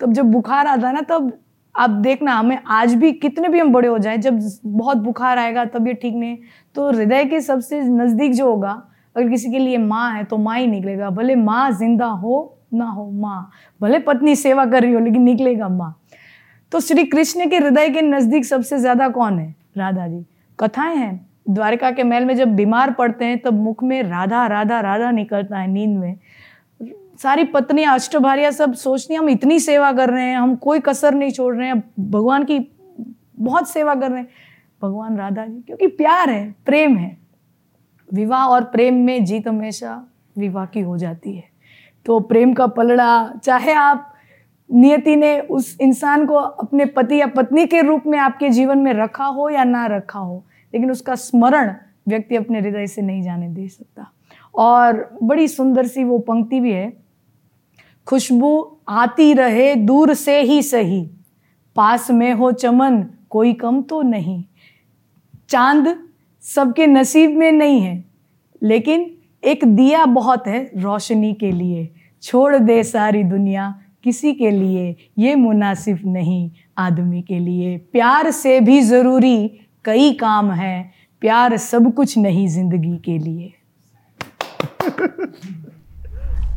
तब जब बुखार आता है ना, तब आप देखना हमें आज भी कितने भी हम बड़े हो जाए, जब बहुत बुखार आएगा, तब ये ठीक नहीं। तो हृदय के सबसे नज़दीक जो होगा, अगर किसी के लिए माँ है तो माँ ही निकलेगा। भले माँ ज़िंदा हो ना हो माँ। भले पत्नी सेवा कर रही हो, लेकिन निकलेगा माँ। तो श्री कृष्ण के हृदय के नज़दीक सबसे ज़्यादा कौन है? राधा जी। कथाएँ हैं। द्वारिका के महल में जब बीमार पड़ते हैं, तब मुख में राधा राधा राधा निकलता है नींद में। सारी पत्नियाँ अष्टभारिया सब सोचती हम इतनी सेवा कर रहे हैं, हम कोई कसर नहीं छोड़ रहे हैं भगवान की बहुत सेवा कर रहे हैं। भगवान राधा जी, क्योंकि प्यार है, प्रेम है। विवाह और प्रेम में जीत हमेशा विवाह की हो जाती है। तो प्रेम का पलड़ा, चाहे आप नियति ने उस इंसान को अपने पति या पत्नी के रूप में आपके जीवन में रखा हो या ना रखा हो, लेकिन उसका स्मरण व्यक्ति अपने हृदय से नहीं जाने दे सकता। और बड़ी सुंदर सी वो पंक्ति भी है, खुशबू आती रहे दूर से ही सही, पास में हो चमन, कोई कम तो नहीं। चाँद सबके नसीब में नहीं है, लेकिन एक दिया बहुत है रोशनी के लिए। छोड़ दे सारी दुनिया किसी के लिए। ये मुनासिब नहीं आदमी के लिए। प्यार से भी ज़रूरी कई काम है। प्यार सब कुछ नहीं ज़िंदगी के लिए।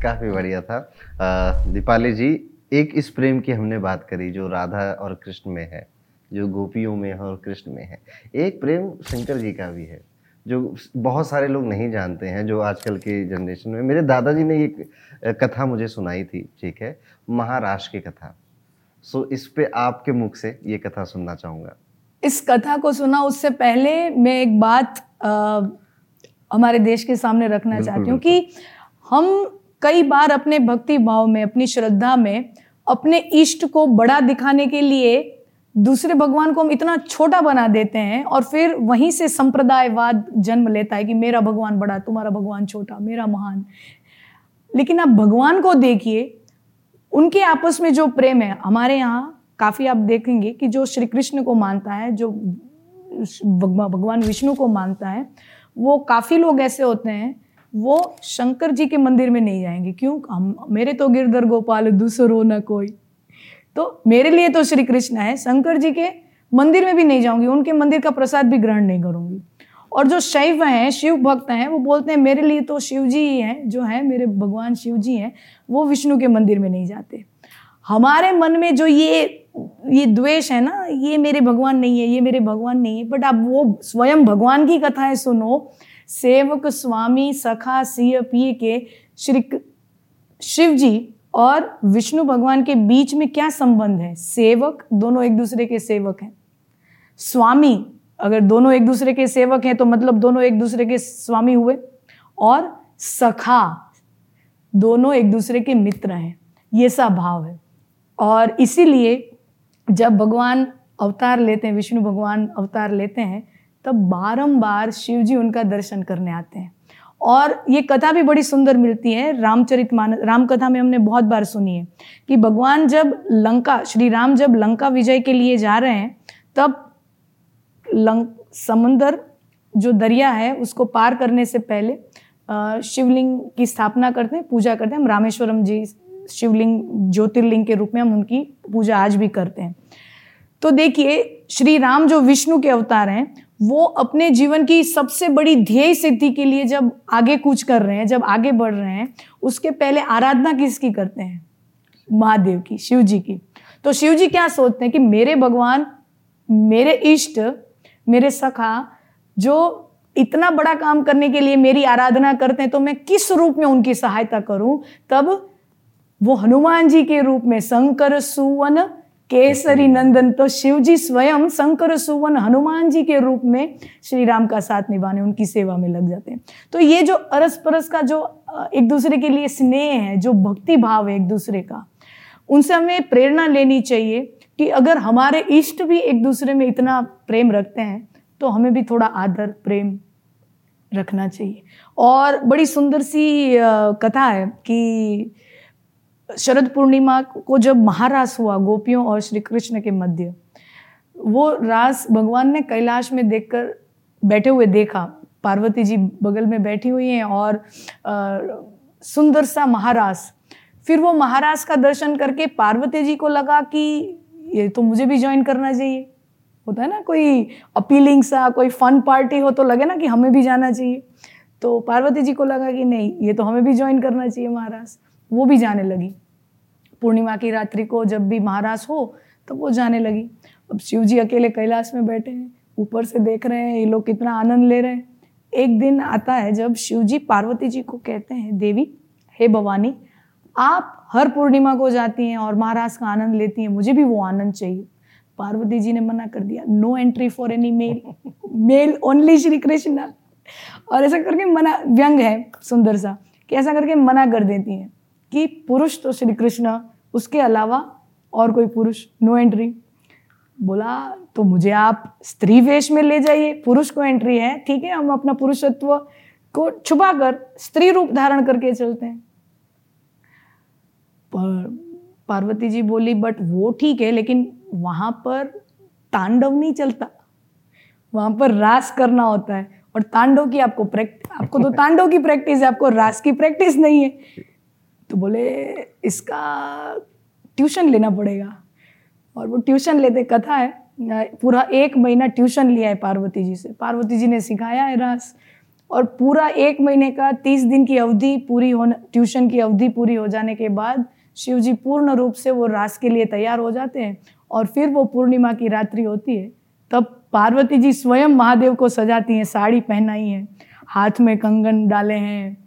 काफ़ी बढ़िया था। दीपाली जी, एक इस प्रेम की हमने बात करी जो राधा और कृष्ण में है, जो गोपियों में है और कृष्ण में है। एक प्रेम शंकर जी का भी है। जो बहुत सारे लोग नहीं जानते हैं जो आजकल के जनरेशन में। मेरे दादाजी ने एक कथा मुझे सुनाई थी ठीक है? महाराष्ट्र की कथा। सो इस पे आपके मुख से ये कथा सुनना चाहूँगा। इस कथा को सुना उससे पहले मैं एक बात आ, हमारे देश के सामने रखना चाहती हूँ कि हम कई बार अपने भक्ति भाव में अपनी श्रद्धा में अपने इष्ट को बड़ा दिखाने के लिए दूसरे भगवान को हम इतना छोटा बना देते हैं और फिर वहीं से संप्रदायवाद जन्म लेता है कि मेरा भगवान बड़ा, तुम्हारा भगवान छोटा, मेरा महान। लेकिन आप भगवान को देखिए, उनके आपस में जो प्रेम है, हमारे यहाँ काफ़ी आप देखेंगे कि जो श्री कृष्ण को मानता है, जो भगवान विष्णु को मानता है, वो काफ़ी लोग ऐसे होते हैं, वो शंकर जी के मंदिर में नहीं जाएँगे। क्यों? हम, मेरे तो गिरधर गोपाल, दूसरो न कोई। तो मेरे लिए तो श्री कृष्ण है। शंकर जी के मंदिर में भी नहीं जाऊँगी, उनके मंदिर का प्रसाद भी ग्रहण नहीं करूँगी। और जो शैव हैं, शिव भक्त हैं, वो बोलते हैं, मेरे लिए तो शिव जी ही हैं, जो है, मेरे भगवान शिव जी हैं, वो विष्णु के मंदिर में नहीं जाते। हमारे मन में जो ये ये द्वेष है ना, ये मेरे भगवान नहीं है, ये मेरे भगवान नहीं है बट आप वो स्वयं भगवान की कथाएँ सुनो। सेवक स्वामी सखा सिय पिय के श्री शिव जी और विष्णु भगवान के बीच में क्या संबंध है? सेवक, दोनों एक दूसरे के सेवक हैं। स्वामी, अगर दोनों एक दूसरे के सेवक हैं तो मतलब दोनों एक दूसरे के स्वामी हुए। और सखा, दोनों एक दूसरे के मित्र हैं। ये सा भाव है। और इसीलिए जब भगवान अवतार लेते हैं, विष्णु भगवान अवतार लेते हैं, तब बारंबार शिव जी उनका दर्शन करने आते हैं। और ये कथा भी बड़ी सुंदर मिलती है, रामचरित मान राम कथा में हमने बहुत बार सुनी है कि भगवान जब लंका, श्री राम जब लंका विजय के लिए जा रहे हैं, तब लंक समुंदर जो दरिया है, उसको पार करने से पहले शिवलिंग की स्थापना करते हैं, पूजा करते हैं। हम रामेश्वरम जी, शिवलिंग, ज्योतिर्लिंग के रूप में हम उनकी पूजा आज भी करते हैं। तो देखिए, श्री राम जो विष्णु के अवतार हैं वो अपने जीवन की सबसे बड़ी ध्येय सिद्धि के लिए जब आगे कूच कर रहे हैं, जब आगे बढ़ रहे हैं, उसके पहले आराधना किसकी करते हैं? महादेव की शिव जी की। तो शिव जी क्या सोचते हैं कि मेरे भगवान, मेरे इष्ट, मेरे सखा जो इतना बड़ा काम करने के लिए मेरी आराधना करते हैं तो मैं किस रूप में उनकी सहायता करूँ? तब वो हनुमान जी के रूप में शंकर, सुवन केसरी नंदन तो शिव जी स्वयं शंकर सुवन हनुमान जी के रूप में श्री राम का साथ निभाने उनकी सेवा में लग जाते हैं। तो ये जो अरस परस का जो एक दूसरे के लिए स्नेह है जो भक्ति भाव है एक दूसरे का उनसे हमें प्रेरणा लेनी चाहिए कि अगर हमारे इष्ट भी एक दूसरे में इतना प्रेम रखते हैं तो हमें भी थोड़ा आदर प्रेम रखना चाहिए। और बड़ी सुंदर सी कथा है कि शरद पूर्णिमा को जब महारास हुआ, गोपियों और श्री कृष्ण के मध्य, वो रास भगवान ने कैलाश में देखकर बैठे हुए देखा। पार्वती जी बगल में बैठी हुई हैं और सुंदर सा महारास। फिर वो महारास का दर्शन करके पार्वती जी को लगा कि ये तो मुझे भी ज्वाइन करना चाहिए। होता है ना, कोई अपीलिंग सा, कोई फन पार्टी हो तो लगे ना कि हमें भी जाना चाहिए। तो पार्वती जी को लगा कि नहीं, ये तो हमें भी ज्वाइन करना चाहिए महाराज वो भी जाने लगी। पूर्णिमा की रात्रि को जब भी महाराज हो तब वो जाने लगी। अब शिव जी अकेले कैलाश में बैठे हैं ऊपर से देख रहे हैं ये लोग कितना आनंद ले रहे हैं। एक दिन आता है जब शिव जी पार्वती जी को कहते हैं देवी हे भवानी आप हर पूर्णिमा को जाती हैं और महाराज का आनंद लेती हैं मुझे भी वो आनंद चाहिए। पार्वती जी ने मना कर दिया no entry for any male male only Shri Krishna. और ऐसा करके मना व्यंग है सुंदर सा कि ऐसा करके मना कर देती हैं कि पुरुष तो श्री कृष्ण उसके अलावा और कोई पुरुष? नो एंट्री बोला तो मुझे आप स्त्री वेश में ले जाइए। पुरुष को एंट्री है ठीक है? हम अपना पुरुषत्व को छुपा कर स्त्री रूप धारण करके चलते हैं। पर पार्वती जी बोली बट वो ठीक है लेकिन वहाँ पर तांडव नहीं चलता। वहाँ पर रास करना होता है। और तांडव की आपको प्रैक्टिस आपको तो तांडव की प्रैक्टिस है आपको रास की प्रैक्टिस नहीं है। तो बोले, इसका ट्यूशन लेना पड़ेगा। और वो ट्यूशन लेते कथा है पूरा एक महीना ट्यूशन लिया है पार्वती जी से। पार्वती जी ने सिखाया है रास, और पूरा एक महीने का तीस दिन की अवधि पूरी होने, ट्यूशन की अवधि पूरी हो जाने के बाद शिव जी पूर्ण रूप से वो रास के लिए तैयार हो जाते हैं, और फिर वो पूर्णिमा की रात्रि होती है। तब पार्वती जी स्वयं महादेव को सजाती हैं, साड़ी पहनाई है, हाथ में कंगन डाले हैं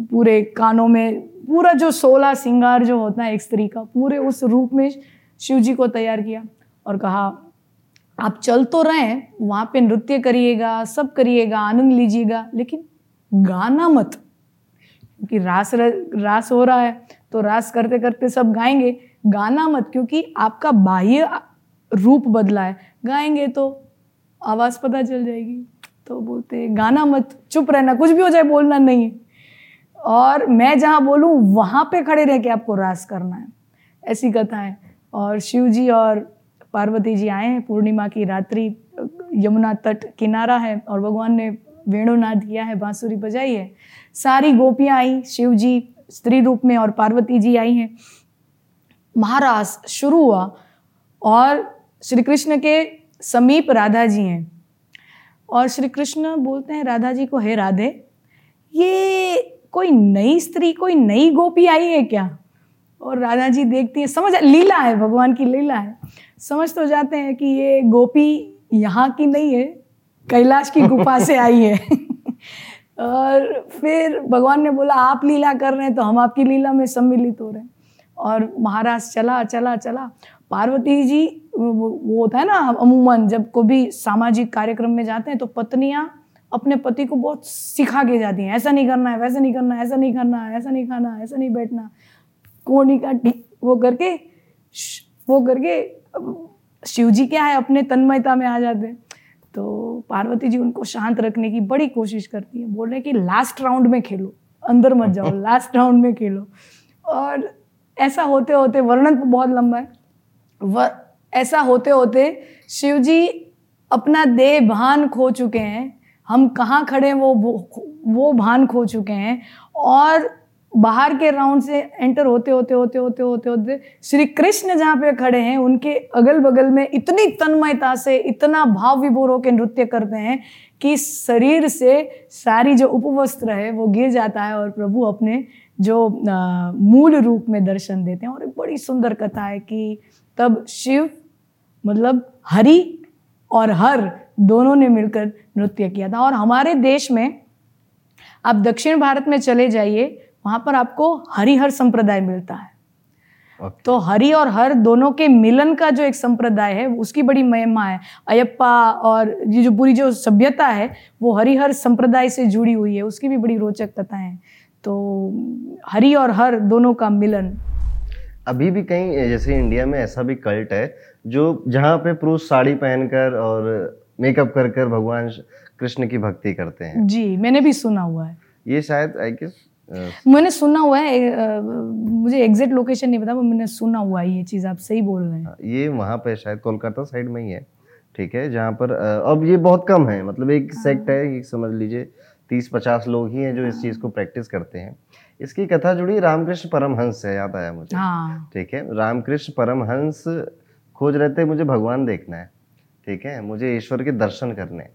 पूरे कानों में, पूरा जो सोलह सिंगार जो होता है एक स्त्री का, पूरे उस रूप में शिव जी को तैयार किया और कहा, आप चल तो रहे वहाँ पे नृत्य करिएगा, सब करिएगा, आनंद लीजिएगा, लेकिन गाना मत, क्योंकि रास रास हो रहा है तो रास करते करते सब गाएँगे। गाना मत, क्योंकि आपका बाह्य रूप बदला है। गाएँगे तो आवाज़ पता चल जाएगी तो बोलते गाना मत, चुप रहना, कुछ भी हो जाए, बोलना नहीं और मैं जहाँ बोलूँ, वहाँ पे खड़े रह के आपको रास करना है। ऐसी कथा है और शिव जी और पार्वती जी आए हैं, पूर्णिमा की रात्रि, यमुना तट किनारा है और भगवान ने वेणुनाद किया है, बांसुरी बजाई है। सारी गोपियाँ आई शिव जी स्त्री रूप में और पार्वती जी आई हैं। महारास शुरू हुआ और श्री कृष्ण के समीप राधा जी हैं। और श्री कृष्ण बोलते हैं, राधा जी को, हे राधे, ये कोई नई स्त्री, कोई नई गोपी आई है क्या? और राधा जी देखती है, समझ, लीला है, भगवान की लीला है। समझ तो जाते हैं कि ये गोपी यहाँ की नहीं है, कैलाश की गुफा से आई है। और फिर भगवान ने बोला, आप लीला कर रहे हैं तो हम आपकी लीला में सम्मिलित हो रहे हैं। और महाराज चला चला चला। पार्वती जी, वो होता है ना अमूमन, जब कोई भी सामाजिक कार्यक्रम में जाते हैं तो पत्नियाँ अपने पति को बहुत सिखा के जाती हैं ऐसा नहीं करना है वैसा नहीं करना है ऐसा नहीं करना है ऐसा नहीं खाना ऐसा नहीं बैठना कोनी का वो करके वो करके शिव जी क्या है अपने तन्मयता में आ जाते हैं। तो पार्वती जी उनको शांत रखने की बड़ी कोशिश करती है बोल रहे हैं कि लास्ट राउंड में खेलो अंदर मत जाओ लास्ट राउंड में खेलो। और ऐसा होते होते वर्णन तो बहुत लंबा है व ऐसा होते होते शिव जी अपना देह भान खो चुके हैं हम कहाँ खड़े हैं वो वो भान खो चुके हैं। और बाहर के राउंड से एंटर होते होते होते होते होते होते श्री कृष्ण जहाँ पे खड़े हैं उनके अगल बगल में इतनी तन्मयता से इतना भाव विभोर होकर नृत्य करते हैं कि शरीर से सारी जो उपवस्त्र है वो गिर जाता है और प्रभु अपने जो आ, मूल रूप में दर्शन देते हैं। और एक बड़ी सुंदर कथा है कि तब शिव मतलब हरि और हर दोनों ने मिलकर नृत्य किया था। और हमारे देश में आप दक्षिण भारत में चले जाइए वहाँ पर आपको हरिहर संप्रदाय मिलता है। okay. तो हरि और हर दोनों के मिलन का जो एक संप्रदाय है उसकी बड़ी महिमा है। अयप्पा और ये जो पूरी जो सभ्यता है वो हरिहर संप्रदाय से जुड़ी हुई है उसकी भी बड़ी रोचक कथाएँ हैं। तो हरि और हर दोनों का मिलन। अभी भी कहीं जैसे इंडिया में ऐसा भी कल्ट है जो जहाँ पे पुरुष साड़ी पहनकर और मेकअप कर कर भगवान कृष्ण की भक्ति करते हैं। जी मैंने भी सुना हुआ है। ये शायद आई गेस मैंने सुना हुआ है मुझे एग्जैक्ट लोकेशन नहीं पता मैंने सुना हुआ है ये चीज़ आप सही बोल रहे हैं। हाँ, ये वहाँ पे शायद कोलकाता साइड में ही है ठीक है जहाँ पर अब ये बहुत कम है मतलब एक सेक्ट है एक समझ लीजिए तीस पचास लोग ही हैं जो इस चीज़ को प्रैक्टिस करते हैं। इसकी कथा जुड़ी रामकृष्ण परमहंस से याद आया मुझे हाँ। ठीक है रामकृष्ण परमहंस खोज रहे थे, मुझे भगवान देखना है, ठीक है? मुझे ईश्वर के दर्शन करने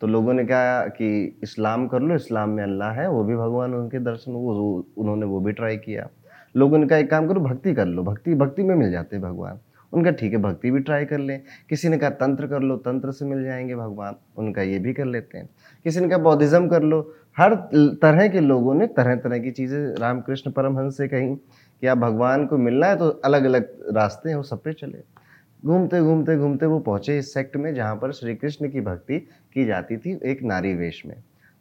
तो लोगों ने कहा कि इस्लाम कर लो, इस्लाम में अल्लाह है, वो भी भगवान उनके दर्शन, वो उन्होंने वो भी ट्राई किया। लोगों ने कहा, एक काम करो, भक्ति कर लो, भक्ति भक्ति में मिल जाते हैं भगवान। उनका, ठीक है, भक्ति भी ट्राई कर लें। किसी ने कहा, तंत्र कर लो, तंत्र से मिल जाएँगे भगवान। उनका, ये भी कर लेते हैं। किसी ने कहा, बौद्धिज्म कर लो। हर तरह के लोगों ने तरह तरह की चीज़ें रामकृष्ण परमहंस से कहीं कि आप भगवान को मिलना है तो अलग अलग रास्ते हैं, वो सब पे चले। घूमते घूमते घूमते वो पहुँचे इस सेक्ट में जहाँ पर श्री कृष्ण की भक्ति की जाती थी एक नारी वेश में।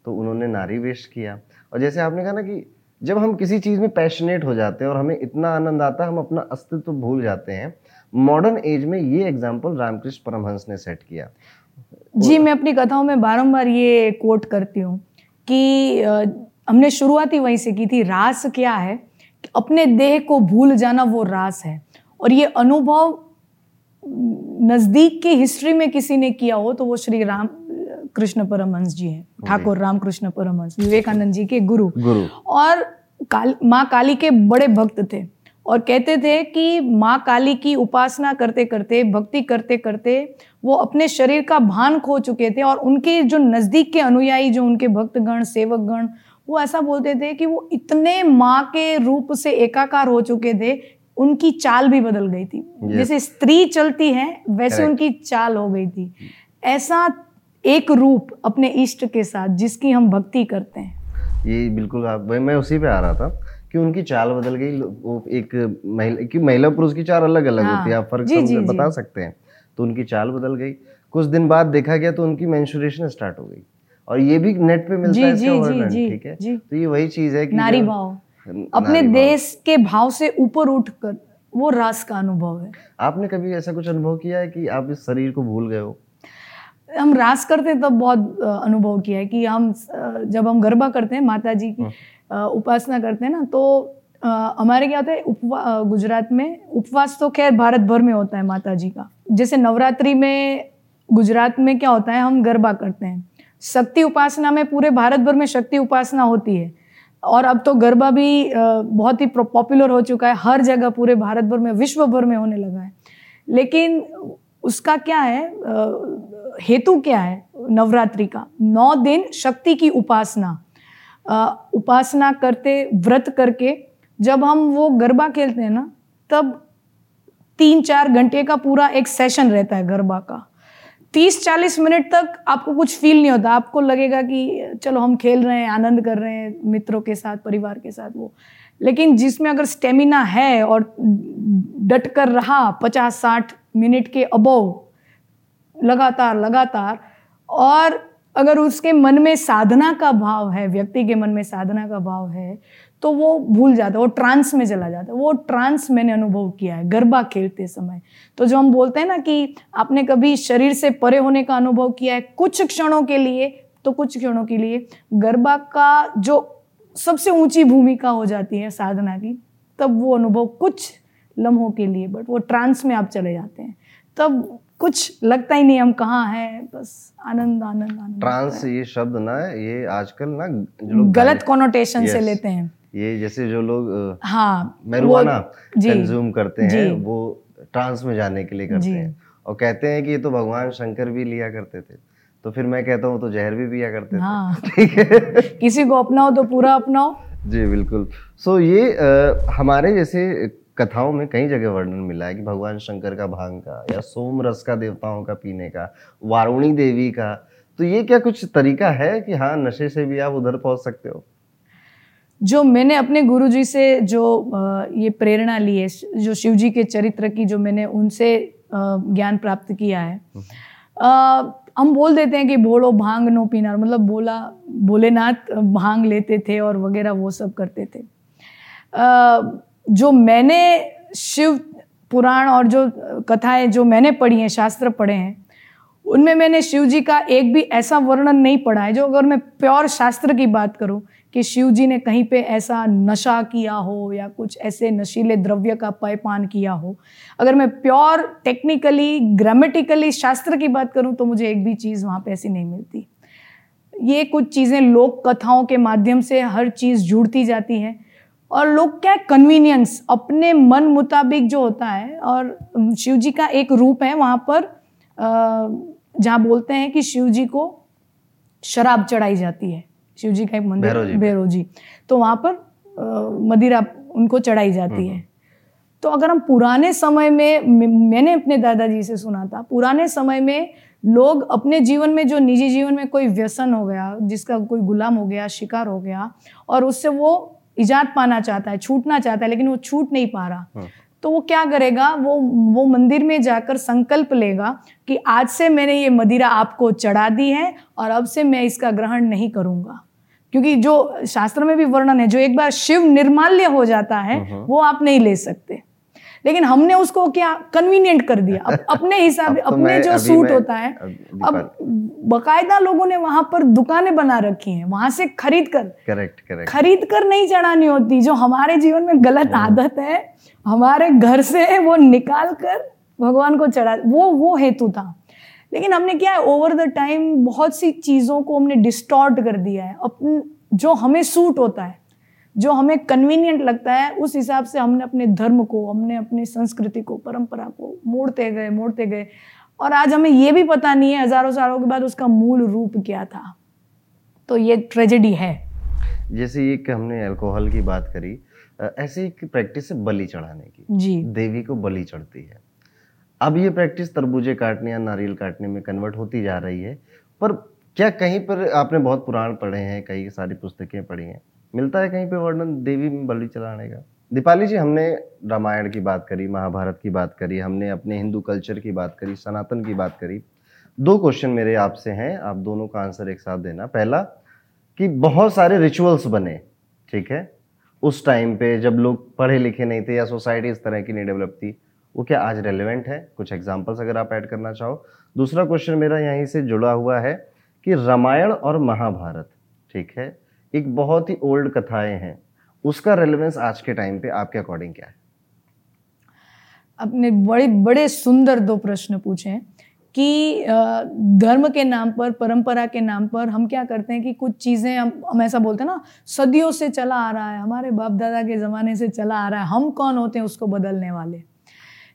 तो उन्होंने नारी वेश किया। और जैसे आपने कहा ना कि जब हम किसी चीज़ में पैशनेट हो जाते हैं और हमें इतना आनंद आता है, हम अपना अस्तित्व भूल जाते हैं, मॉडर्न एज में ये एग्ज़ाम्पल रामकृष्ण परमहंस ने सेट किया। जी, मैं अपनी कथाओं में बारंबार ये कोट करती हूँ कि हमने शुरुआत ही वहीं से की थी, रास क्या है? अपने देह को भूल जाना वो रास है। और ये अनुभव नज़दीक की हिस्ट्री में किसी ने किया हो तो वो श्री राम कृष्ण परमहंस जी हैं। ठाकुर रामकृष्ण परमहंस विवेकानंद जी के गुरु। गुरु। और काल माँ काली के बड़े भक्त थे। और कहते थे कि माँ काली की उपासना करते करते भक्ति करते करते वो अपने शरीर का भान खो चुके थे और उनके जो नज़दीक के अनुयायी जो उनके भक्तगण सेवकगण वो ऐसा बोलते थे कि वो इतने माँ के रूप से एकाकार हो चुके थे उनकी चाल भी बदल गई थी। Yes. जैसे स्त्री चलती है वैसे Correct. उनकी चाल हो गई थी। ऐसा एक रूप अपने इष्ट के साथ जिसकी हम भक्ति करते हैं। ये बिल्कुल आप मैं उसी पे आ रहा था कि उनकी चाल बदल गई वो एक महिला कि महिला पुरुष की चाल अलग अलग हाँ, होती है। आप फ़र्क जी, जी, बता जी. सकते हैं। तो उनकी चाल बदल गई। कुछ दिन बाद देखा गया तो उनकी मेंस्ट्रुएशन स्टार्ट हो गई। और ये भी नेट पे मिलता है ठीक है? तो ये वही चीज़ है कि नारी भाव। अपने देश के भाव से ऊपर उठकर वो रास का अनुभव है। आपने कभी ऐसा कुछ अनुभव किया है कि आप इस शरीर को भूल गए हो? हम रास करते तब बहुत अनुभव किया है कि हम जब हम गरबा करते हैं माता जी की हाँ। उपासना करते हैं ना तो हमारे क्या होता है उपवा गुजरात में उपवास तो खैर भारत भर में होता है माता जी का। जैसे नवरात्रि में गुजरात में क्या होता है हम गरबा करते हैं। शक्ति उपासना में पूरे भारत भर में शक्ति उपासना होती है। और अब तो गरबा भी बहुत ही पॉपुलर हो चुका है। हर जगह पूरे भारत भर में विश्व भर में होने लगा है। लेकिन उसका क्या है हेतु क्या है नवरात्रि का? नौ दिन शक्ति की उपासना। उपासना करते, व्रत करके जब हम वो गरबा खेलते हैं ना, तब तीन चार घंटे का पूरा एक सेशन रहता है गरबा का। तीस चालीस मिनट तक आपको कुछ फील नहीं होता। आपको लगेगा कि, चलो, हम खेल रहे हैं, आनंद कर रहे हैं, मित्रों के साथ, परिवार के साथ, वो। लेकिन जिसमें अगर स्टेमिना है और डट कर रहा पचास साठ मिनट के अबोव लगातार लगातार, और अगर उसके मन में साधना का भाव है, व्यक्ति के मन में साधना का भाव है तो वो भूल जाता है वो ट्रांस में चला जाता है। वो ट्रांस मैंने अनुभव किया है गरबा खेलते समय। तो जो हम बोलते हैं ना कि आपने कभी शरीर से परे होने का अनुभव किया है कुछ क्षणों के लिए तो कुछ क्षणों के लिए गरबा का जो सबसे ऊँची भूमिका हो जाती है साधना की तब वो अनुभव कुछ लम्हों के लिए बट वो ट्रांस में आप चले जाते हैं। तब कुछ लगता ही नहीं हम कहाँ हैं बस आनंद आनंद आनंद। ट्रांस ये शब्द ना ये आजकल ना जो लोग गलत कॉनोटेशन से लेते हैं। ये जैसे जो लोग हाँ जी, कंज्यूम करते हैं वो ट्रांस में जाने के लिए करते हैं। और कहते हैं कि ये तो भगवान शंकर भी लिया करते थे। तो फिर मैं कहता हूँ तो जहर भी पिया करते थे। हाँ। ठीक है? किसी को अपनाओ तो पूरा अपनाओ। जी बिल्कुल। सो so, ये अ, हमारे जैसे कथाओं में कई जगह वर्णन मिला है कि भगवान शंकर का भाँग का या सोम रस का देवताओं का पीने का वारुणी देवी का। तो ये क्या कुछ तरीका है कि हाँ नशे से भी आप उधर पहुँच सकते हो? जो मैंने अपने गुरुजी से जो ये प्रेरणा ली है जो शिव जी के चरित्र की जो मैंने उनसे ज्ञान प्राप्त किया है अ, हम बोल देते हैं कि बोलो भाँग नो पीना मतलब बोला भोलेनाथ भाँग लेते थे और वगैरह वो सब करते थे। अ, जो मैंने शिव पुराण और जो कथाएँ जो मैंने पढ़ी हैं शास्त्र पढ़े हैं उनमें मैंने शिव जी का एक भी ऐसा वर्णन नहीं पढ़ा है जो अगर मैं प्योर शास्त्र की बात करूँ कि शिव जी ने कहीं पे ऐसा नशा किया हो या कुछ ऐसे नशीले द्रव्य का पायपान किया हो। अगर मैं प्योर, टेक्निकली, ग्रामेटिकली शास्त्र की बात करूँ तो मुझे एक भी चीज़ वहाँ पे ऐसी नहीं मिलती। ये कुछ चीज़ें लोक कथाओं के माध्यम से हर चीज़ जुड़ती जाती है और लोग क्या कन्वीनियंस अपने मन मुताबिक जो होता है और शिव जी का एक रूप है वहाँ पर जहाँ बोलते हैं कि शिव जी को शराब चढ़ाई जाती है। शिव जी का एक मंदिर भैरव जी। तो वहाँ पर मदिरा उनको चढ़ाई जाती है तो अगर हम पुराने समय में मैंने अपने दादाजी से सुना था पुराने समय में लोग अपने जीवन में जो निजी जीवन में कोई व्यसन हो गया जिसका कोई गुलाम हो गया शिकार हो गया और उससे वो इजात पाना चाहता है छूटना चाहता है लेकिन वो छूट नहीं पा रहा हम्म। तो वो क्या करेगा? वो वो मंदिर में जाकर संकल्प लेगा कि आज से मैंने ये मदिरा आपको चढ़ा दी है और अब से मैं इसका ग्रहण नहीं करूँगा। क्योंकि जो शास्त्र में भी वर्णन है जो एक बार शिव निर्माल्य हो जाता है वो आप नहीं ले सकते। लेकिन हमने उसको क्या कन्वीनियंट कर दिया। अप, अपने हिसाब अब तो अपने जो सूट होता है अब अब बकायदा लोगों ने वहाँ पर दुकानें बना रखी हैं वहाँ से खरीद कर करेक्ट करेक्ट खरीद कर नहीं चढ़ानी होती जो हमारे जीवन में गलत हाँ। आदत है हमारे घर से वो निकाल कर भगवान को चढ़ा, वो वो हेतु था। लेकिन हमने क्या है ओवर द टाइम बहुत सी चीज़ों को हमने डिस्टॉर्ट कर दिया है। अपन जो हमें सूट होता है, जो हमें कन्वीनियंट लगता है, उस हिसाब से हमने अपने धर्म को, हमने अपनी संस्कृति को, परंपरा को मोड़ते गए मोड़ते गए। और आज हमें ये भी पता नहीं है, हज़ारों सालों के बाद उसका मूल रूप क्या था। तो ये ट्रेजेडी है। जैसे ये कि हमने अल्कोहल की बात करी ऐसे एक प्रैक्टिस है बलि चढ़ाने की। जी। देवी को बलि चढ़ती है। अब ये प्रैक्टिस तरबूजे काटने या नारियल काटने में कन्वर्ट होती जा रही है पर क्या कहीं पर आपने बहुत पुराण पढ़े हैं कई सारी पुस्तकें पढ़ी हैं मिलता है कहीं पे वर्णन देवी में बलि चढ़ाने का? दीपाली जी हमने रामायण की बात करी महाभारत की बात करी हमने अपने हिंदू कल्चर की बात करी सनातन की बात करी। दो क्वेश्चन मेरे आपसे हैं आप दोनों का आंसर एक साथ देना। पहला कि बहुत सारे रिचुअल्स बने ठीक है? उस टाइम पे जब लोग पढ़े लिखे नहीं थे या सोसाइटी इस तरह की नहीं डेवलप थी, वो क्या आज रेलिवेंट है? कुछ एग्जांपल्स अगर आप ऐड करना चाहो। दूसरा क्वेश्चन मेरा यहीं से जुड़ा हुआ है कि रामायण और महाभारत, ठीक है? एक बहुत ही ओल्ड कथाएँ हैं। उसका रेलेवेंस आज के टाइम पे आपके अकॉर्डिंग क्या है? आपने बड़े बड़े सुंदर दो प्रश्न पूछे हैं। कि धर्म के नाम पर, परंपरा के नाम पर हम क्या करते हैं कि कुछ चीज़ें हम हम ऐसा बोलते हैं ना, सदियों से चला आ रहा है, हमारे बाप दादा के ज़माने से चला आ रहा है, हम कौन होते हैं उसको बदलने वाले?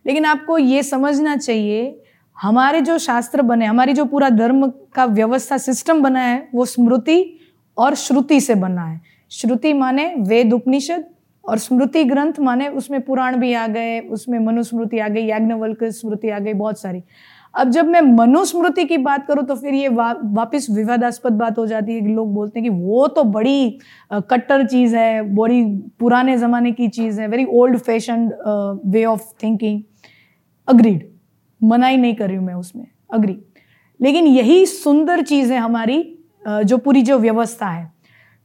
लेकिन आपको ये समझना चाहिए, हमारे जो शास्त्र बने, हमारी जो पूरा धर्म का व्यवस्था, सिस्टम बना है, वो स्मृति और श्रुति से बना है। श्रुति माने वेद उपनिषद और स्मृति ग्रंथ माने उसमें पुराण भी आ गए, उसमें मनुस्मृति आ गई याज्ञवल्क स्मृति आ गई, बहुत सारी। अब जब मैं मनुस्मृति की बात करूँ तो फिर ये वा, वापिस विवादास्पद बात हो जाती है कि लोग बोलते हैं कि वो तो बड़ी कट्टर चीज़ है बड़ी पुराने ज़माने की चीज़ है very old fashion way of thinking agreed मनाई नहीं कर रही हूँ मैं उसमें। अग्री लेकिन यही सुंदर चीज़ है हमारी जो पूरी जो व्यवस्था है।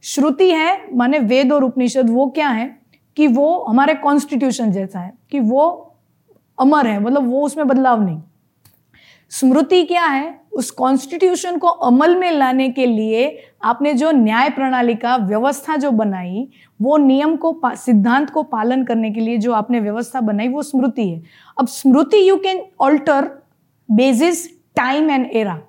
श्रुति है माने वेद और उपनिषद वो क्या है कि वो हमारे कॉन्स्टिट्यूशन जैसा है कि वो अमर है मतलब वो उसमें बदलाव नहीं। स्मृति क्या है? उस कॉन्स्टिट्यूशन को अमल में लाने के लिए आपने जो न्याय प्रणाली का व्यवस्था जो बनाई, वो नियम को सिद्धांत को पालन करने के लिए जो आपने व्यवस्था बनाई, वो स्मृति है। अब स्मृति you can alter basis time and era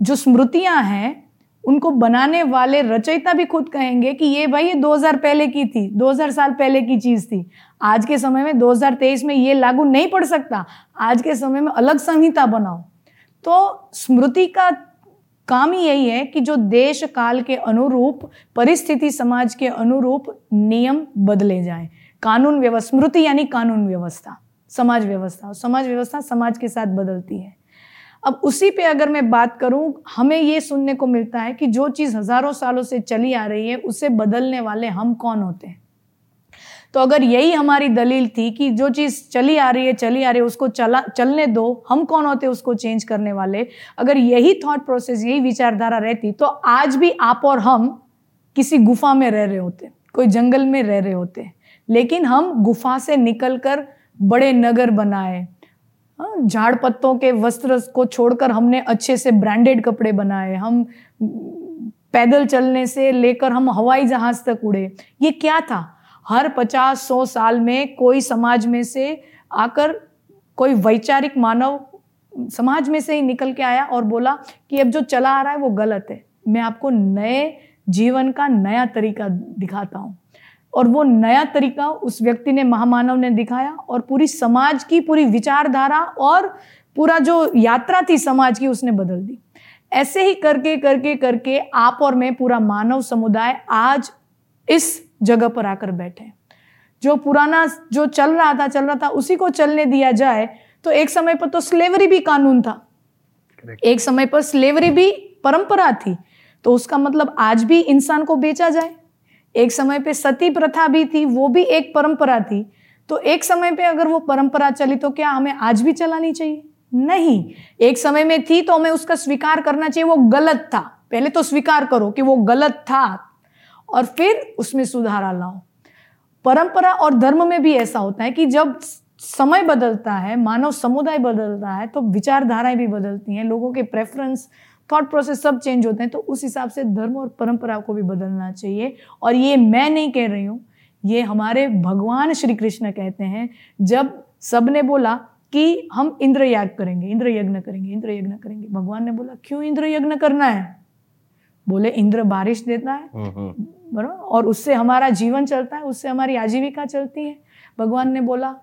जो स्मृतियाँ हैं, उनको बनाने वाले रचयिता भी खुद कहेंगे कि ये भाई ये 2000 पहले की थी 2000 साल पहले की चीज़ थी। आज के समय में 2023 में ये लागू नहीं पड़ सकता। आज के समय में अलग संहिता बनाओ। तो स्मृति का काम ही यही है कि जो देश काल के अनुरूप, परिस्थिति समाज के अनुरूप नियम बदले जाए। कानून व्यवस्था स्मृति यानी कानून व्यवस्था, समाज व्यवस्था। समाज व्यवस्था समाज के साथ बदलती है। अब उसी पे अगर मैं बात करूँ, हमें ये सुनने को मिलता है कि जो चीज़ हज़ारों सालों से चली आ रही है, उसे बदलने वाले हम कौन होते हैं? तो अगर यही हमारी दलील थी कि जो चीज़ चली आ रही है चली आ रही है उसको चला चलने दो हम कौन होते उसको चेंज करने वाले? अगर यही थॉट प्रोसेस यही विचारधारा रहती तो आज भी आप और हम किसी गुफा में रह रहे होते कोई जंगल में रह रहे होते। लेकिन हम गुफा से निकलकर बड़े नगर बनाए। हाँ, झाड़ पत्तों के वस्त्र को छोड़कर हमने अच्छे से ब्रांडेड कपड़े बनाए। हम पैदल चलने से लेकर हम हवाई जहाज़ तक उड़े। ये क्या था? हर पचास, सौ साल में कोई समाज में से आकर कोई वैचारिक मानव समाज में से ही निकल के आया और बोला कि अब जो चला आ रहा है वो गलत है। मैं आपको नए जीवन का नया तरीका दिखाता हूँ। और वो नया तरीका उस व्यक्ति ने, महामानव ने दिखाया और पूरी समाज की पूरी विचारधारा और पूरा जो यात्रा थी समाज की उसने बदल दी। ऐसे ही करके करके करके आप और मैं, पूरा मानव समुदाय आज इस जगह पर आकर बैठे। जो पुराना जो चल रहा था चल रहा था उसी को चलने दिया जाए तो एक समय पर तो स्लेवरी भी कानून था। एक समय पर स्लेवरी भी परंपरा थी तो उसका मतलब आज भी इंसान को बेचा जाए। एक समय पे सती प्रथा भी थी वो भी एक परंपरा थी तो एक समय पे अगर वो परंपरा चली तो क्या हमें आज भी चलानी चाहिए? नहीं। एक समय में थी तो हमें उसका स्वीकार करना चाहिए वो गलत था। पहले तो स्वीकार करो कि वो गलत था और फिर उसमें सुधार लाओ। परंपरा और धर्म में भी ऐसा होता है कि जब समय बदलता है, मानव समुदाय बदलता है तो विचारधाराएँ भी बदलती हैं, लोगों के प्रेफरेंस थॉट प्रोसेस सब चेंज होते हैं तो उस हिसाब से धर्म और परंपरा को भी बदलना चाहिए। और ये मैं नहीं कह रही हूँ, ये हमारे भगवान श्री कृष्ण कहते हैं, जब सबने बोला कि हम इंद्र याग करेंगे इंद्र यज्ञ करेंगे इंद्र यज्ञ करेंगे, भगवान ने बोला, क्यों इंद्र यज्ञ करना है? बोले इंद्र बारिश देता है। हम्म, हम्म। और उससे हमारा जीवन चलता है उससे हमारी आजीविका चलती है। भगवान ने बोला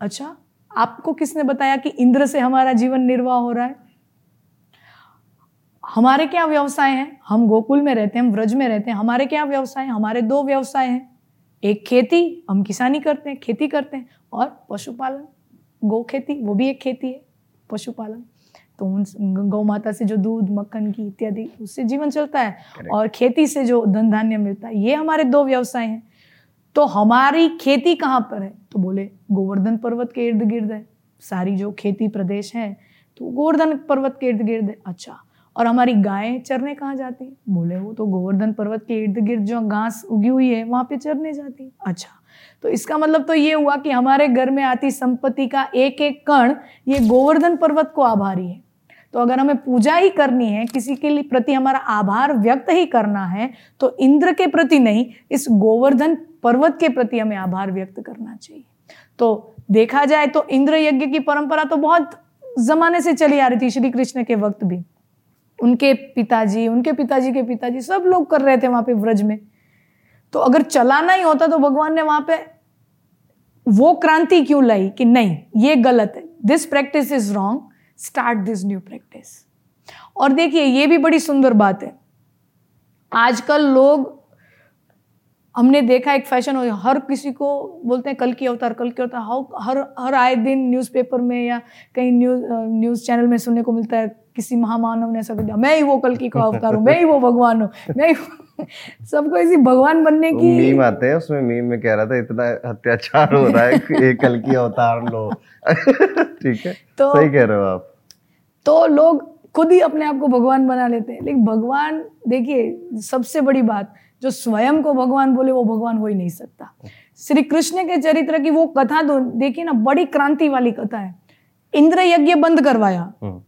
अच्छा आपको किसने बताया कि इंद्र से हमारा जीवन निर्वाह हो रहा है? हमारे क्या व्यवसाय हैं? हम गोकुल में रहते हैं हम व्रज में रहते हैं। हमारे क्या व्यवसाय हैं? हमारे दो व्यवसाय हैं। एक खेती हम किसानी करते हैं खेती करते हैं। और पशुपालन गौ खेती वो भी एक खेती है पशुपालन। तो उन गौ माता से जो दूध मक्खन की इत्यादि उससे जीवन चलता है। और खेती से जो धन धान्य मिलता है ये हमारे दो व्यवसाय हैं। तो हमारी खेती कहाँ पर है? तो बोले गोवर्धन पर्वत के इर्द गिर्द है। सारी जो खेती प्रदेश है तो गोवर्धन पर्वत के इर्द गिर्द है। अच्छा और हमारी गायें चरने कहाँ जाती हैं? बोले वो तो गोवर्धन पर्वत के इर्द गिर्द जो घास उगी हुई है वहाँ पे चरने जाती है। अच्छा तो इसका मतलब तो ये हुआ कि हमारे घर में आती संपत्ति का एक एक कण ये गोवर्धन पर्वत को आभारी है। तो अगर हमें पूजा ही करनी है, किसी के लिए प्रति हमारा आभार व्यक्त ही करना है तो इंद्र के प्रति नहीं, इस गोवर्धन पर्वत के प्रति हमें आभार व्यक्त करना चाहिए। तो देखा जाए तो इंद्र यज्ञ की परंपरा तो बहुत जमाने से चली आ रही थी, श्री कृष्ण के वक्त भी। उनके पिताजी उनके पिताजी के पिताजी सब लोग कर रहे थे वहाँ पे व्रज में। तो अगर चलाना ही होता तो भगवान ने वहाँ पे वो क्रांति क्यों लाई कि नहीं, ये गलत है। This practice is wrong start this new practice और देखिए, ये भी बड़ी सुंदर बात है। आजकल लोग, हमने देखा एक फ़ैशन हो हर किसी को बोलते हैं, कल की अवतार, कल की अवतार हाउ हर हर आए दिन न्यूज़पेपर में या कहीं न्यूज़ न्यूज़ चैनल में सुनने को मिलता है, किसी महामानव ने ऐसा कर दिया, मैं ही वो कल की का अवतार हूँ, मैं ही वो भगवान हूँ, मैं ही सबको इसी भगवान बनने की मीम आते हैं उसमें मीम में कह रहा था इतना अत्याचार हो रहा है एक कल की अवतार लो। ठीक है? तो सही कह रहे हो आप। तो लोग खुद ही अपने आप को भगवान बना लेते हैं। लेकिन भगवान देखिए सबसे बड़ी बात जो स्वयं को भगवान बोले वो भगवान हो ही नहीं सकता। श्री कृष्ण के चरित्र की वो कथा तो देखिए ना बड़ी क्रांति वाली कथा है। इंद्र यज्ञ बंद करवाया। हम्म।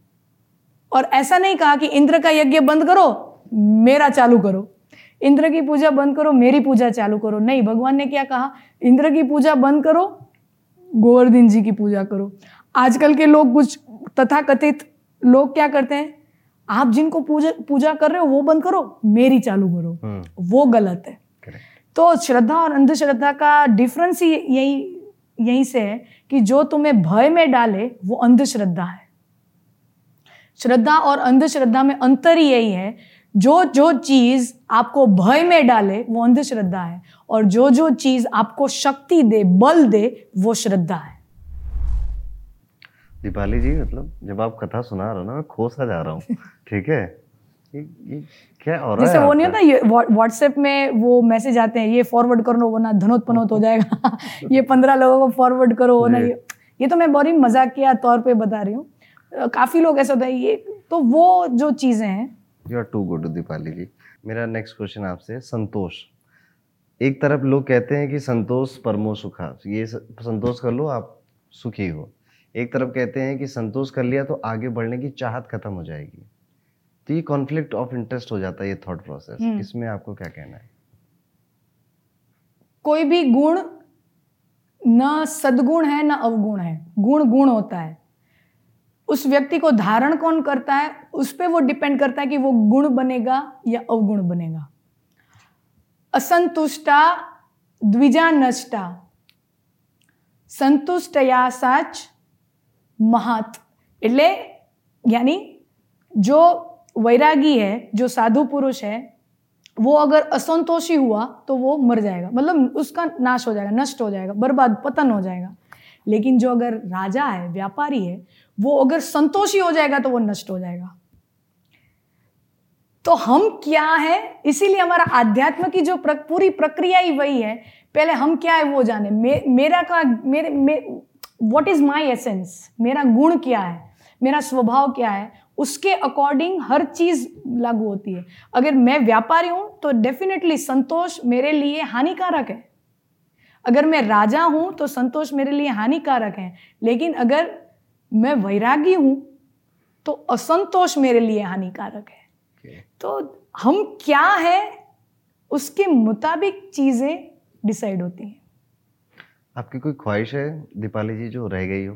और ऐसा नहीं कहा कि इंद्र का यज्ञ बंद करो मेरा चालू करो। इंद्र की पूजा बंद करो मेरी पूजा चालू करो। नहीं भगवान ने क्या कहा? इंद्र की पूजा बंद करो गोवर्धन जी की पूजा करो। आजकल के लोग कुछ तथा कथित लोग क्या करते हैं? आप जिनको पूजा पूजा कर रहे हो वो बंद करो मेरी चालू करो। हम्म। वो गलत है। तो श्रद्धा और अंधश्रद्धा का डिफरेंस ही यही यहीं से है कि जो तुम्हें भय में डाले वो अंधश्रद्धा है। श्रद्धा और अंधश्रद्धा में अंतर ही यही है। जो जो चीज़ आपको भय में डाले वो अंधश्रद्धा है। और जो जो चीज़ आपको शक्ति दे बल दे वो श्रद्धा है। दीपाली जी मतलब जब आप कथा सुना रहे हो ना मैं खोसा जा रहा हूँ। ठीक है? ये, ये क्या हो रहा जैसे वो नहीं होता व्हाट्सएप में वो मैसेज आते हैं ये फॉरवर्ड कर वरना धनोत पनोत हो जाएगा। ये पंद्रह लोगों को फॉरवर्ड करो ना ये ये तो मैं बड़ी मजाकिया तौर पे बता रही हूँ। काफ़ी लोग ऐसा होता है ये तो वो जो चीज़ें हैं। You are too good Deepali ji. मेरा नेक्स्ट क्वेश्चन आपसे संतोष। एक तरफ़ लोग कहते हैं कि संतोष परमो सुखा ये संतोष कर लो आप सुखी हो। एक तरफ़ कहते हैं कि संतोष कर लिया तो आगे बढ़ने की चाहत खत्म हो जाएगी। तो ये कॉन्फ्लिक्ट ऑफ़ इंटरेस्ट हो जाता है ये थॉट प्रोसेस हम्म। इसमें आपको क्या कहना है? कोई भी गुण ना सदगुण है ना अवगुण है। गुण गुण होता है। उस व्यक्ति को धारण कौन करता है उस पर वो डिपेंड करता है कि वो गुण बनेगा या अवगुण बनेगा असंतुष्टा द्विजा नष्टा संतुष्टया साच महत એટલે यानी जो वैरागी है जो साधु पुरुष है वो अगर असंतोषी हुआ तो वो मर जाएगा मतलब उसका नाश हो जाएगा नष्ट हो जाएगा बर्बाद पतन हो जाएगा लेकिन जो अगर राजा है व्यापारी है वो अगर संतोषी हो जाएगा तो वो नष्ट हो जाएगा। तो हम क्या है? इसीलिए हमारा आध्यात्म की जो प्रक, पूरी प्रक्रिया ही वही है। पहले हम क्या है वो जाने। मे, मेरा का मेरे मे, वॉट इज़ माई एसेंस मेरा गुण क्या है? मेरा स्वभाव क्या है? उसके अकॉर्डिंग हर चीज़ लागू होती है। अगर मैं व्यापारी हूँ तो डेफिनेटली संतोष मेरे लिए हानिकारक है। अगर मैं राजा हूँ तो संतोष मेरे लिए हानिकारक है। लेकिन अगर मैं वैरागी हूँ तो असंतोष मेरे लिए हानिकारक है। Okay. तो हम क्या है उसके मुताबिक चीज़ें डिसाइड होती हैं। आपकी कोई ख्वाहिश है दीपाली जी जो रह गई हो?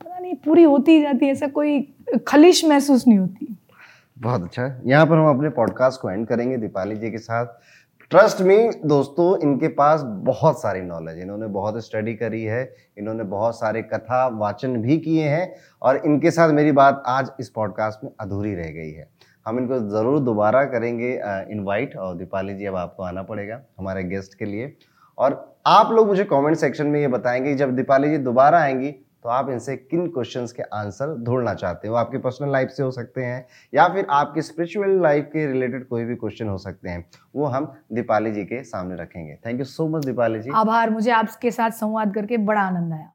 पता नहीं पूरी होती जाती है ऐसा कोई खलिश महसूस नहीं होती। बहुत अच्छा। यहाँ पर हम अपने पॉडकास्ट को एंड करेंगे दीपाली जी के साथ। ट्रस्ट मी दोस्तों, इनके पास बहुत सारी नॉलेज इन्होंने बहुत स्टडी करी है, इन्होंने बहुत सारे कथा वाचन भी किए हैं और इनके साथ मेरी बात आज इस पॉडकास्ट में अधूरी रह गई है। हम इनको ज़रूर दोबारा करेंगे इनवाइट और दीपाली जी, अब आपको आना पड़ेगा हमारे गेस्ट के लिए। और आप लोग मुझे कमेंट सेक्शन में ये बताएँगे जब दीपाली जी दोबारा आएँगी तो आप इनसे किन क्वेश्चन के आंसर ढूंढना चाहते हो? आपकी पर्सनल लाइफ से हो सकते हैं, या फिर आपके स्पिरिचुअल लाइफ के रिलेटेड कोई भी क्वेश्चन हो सकते हैं, वो हम दीपाली जी के सामने रखेंगे। Thank you so much Deepali ji. आभार, मुझे आपके साथ संवाद करके बड़ा आनंद आया।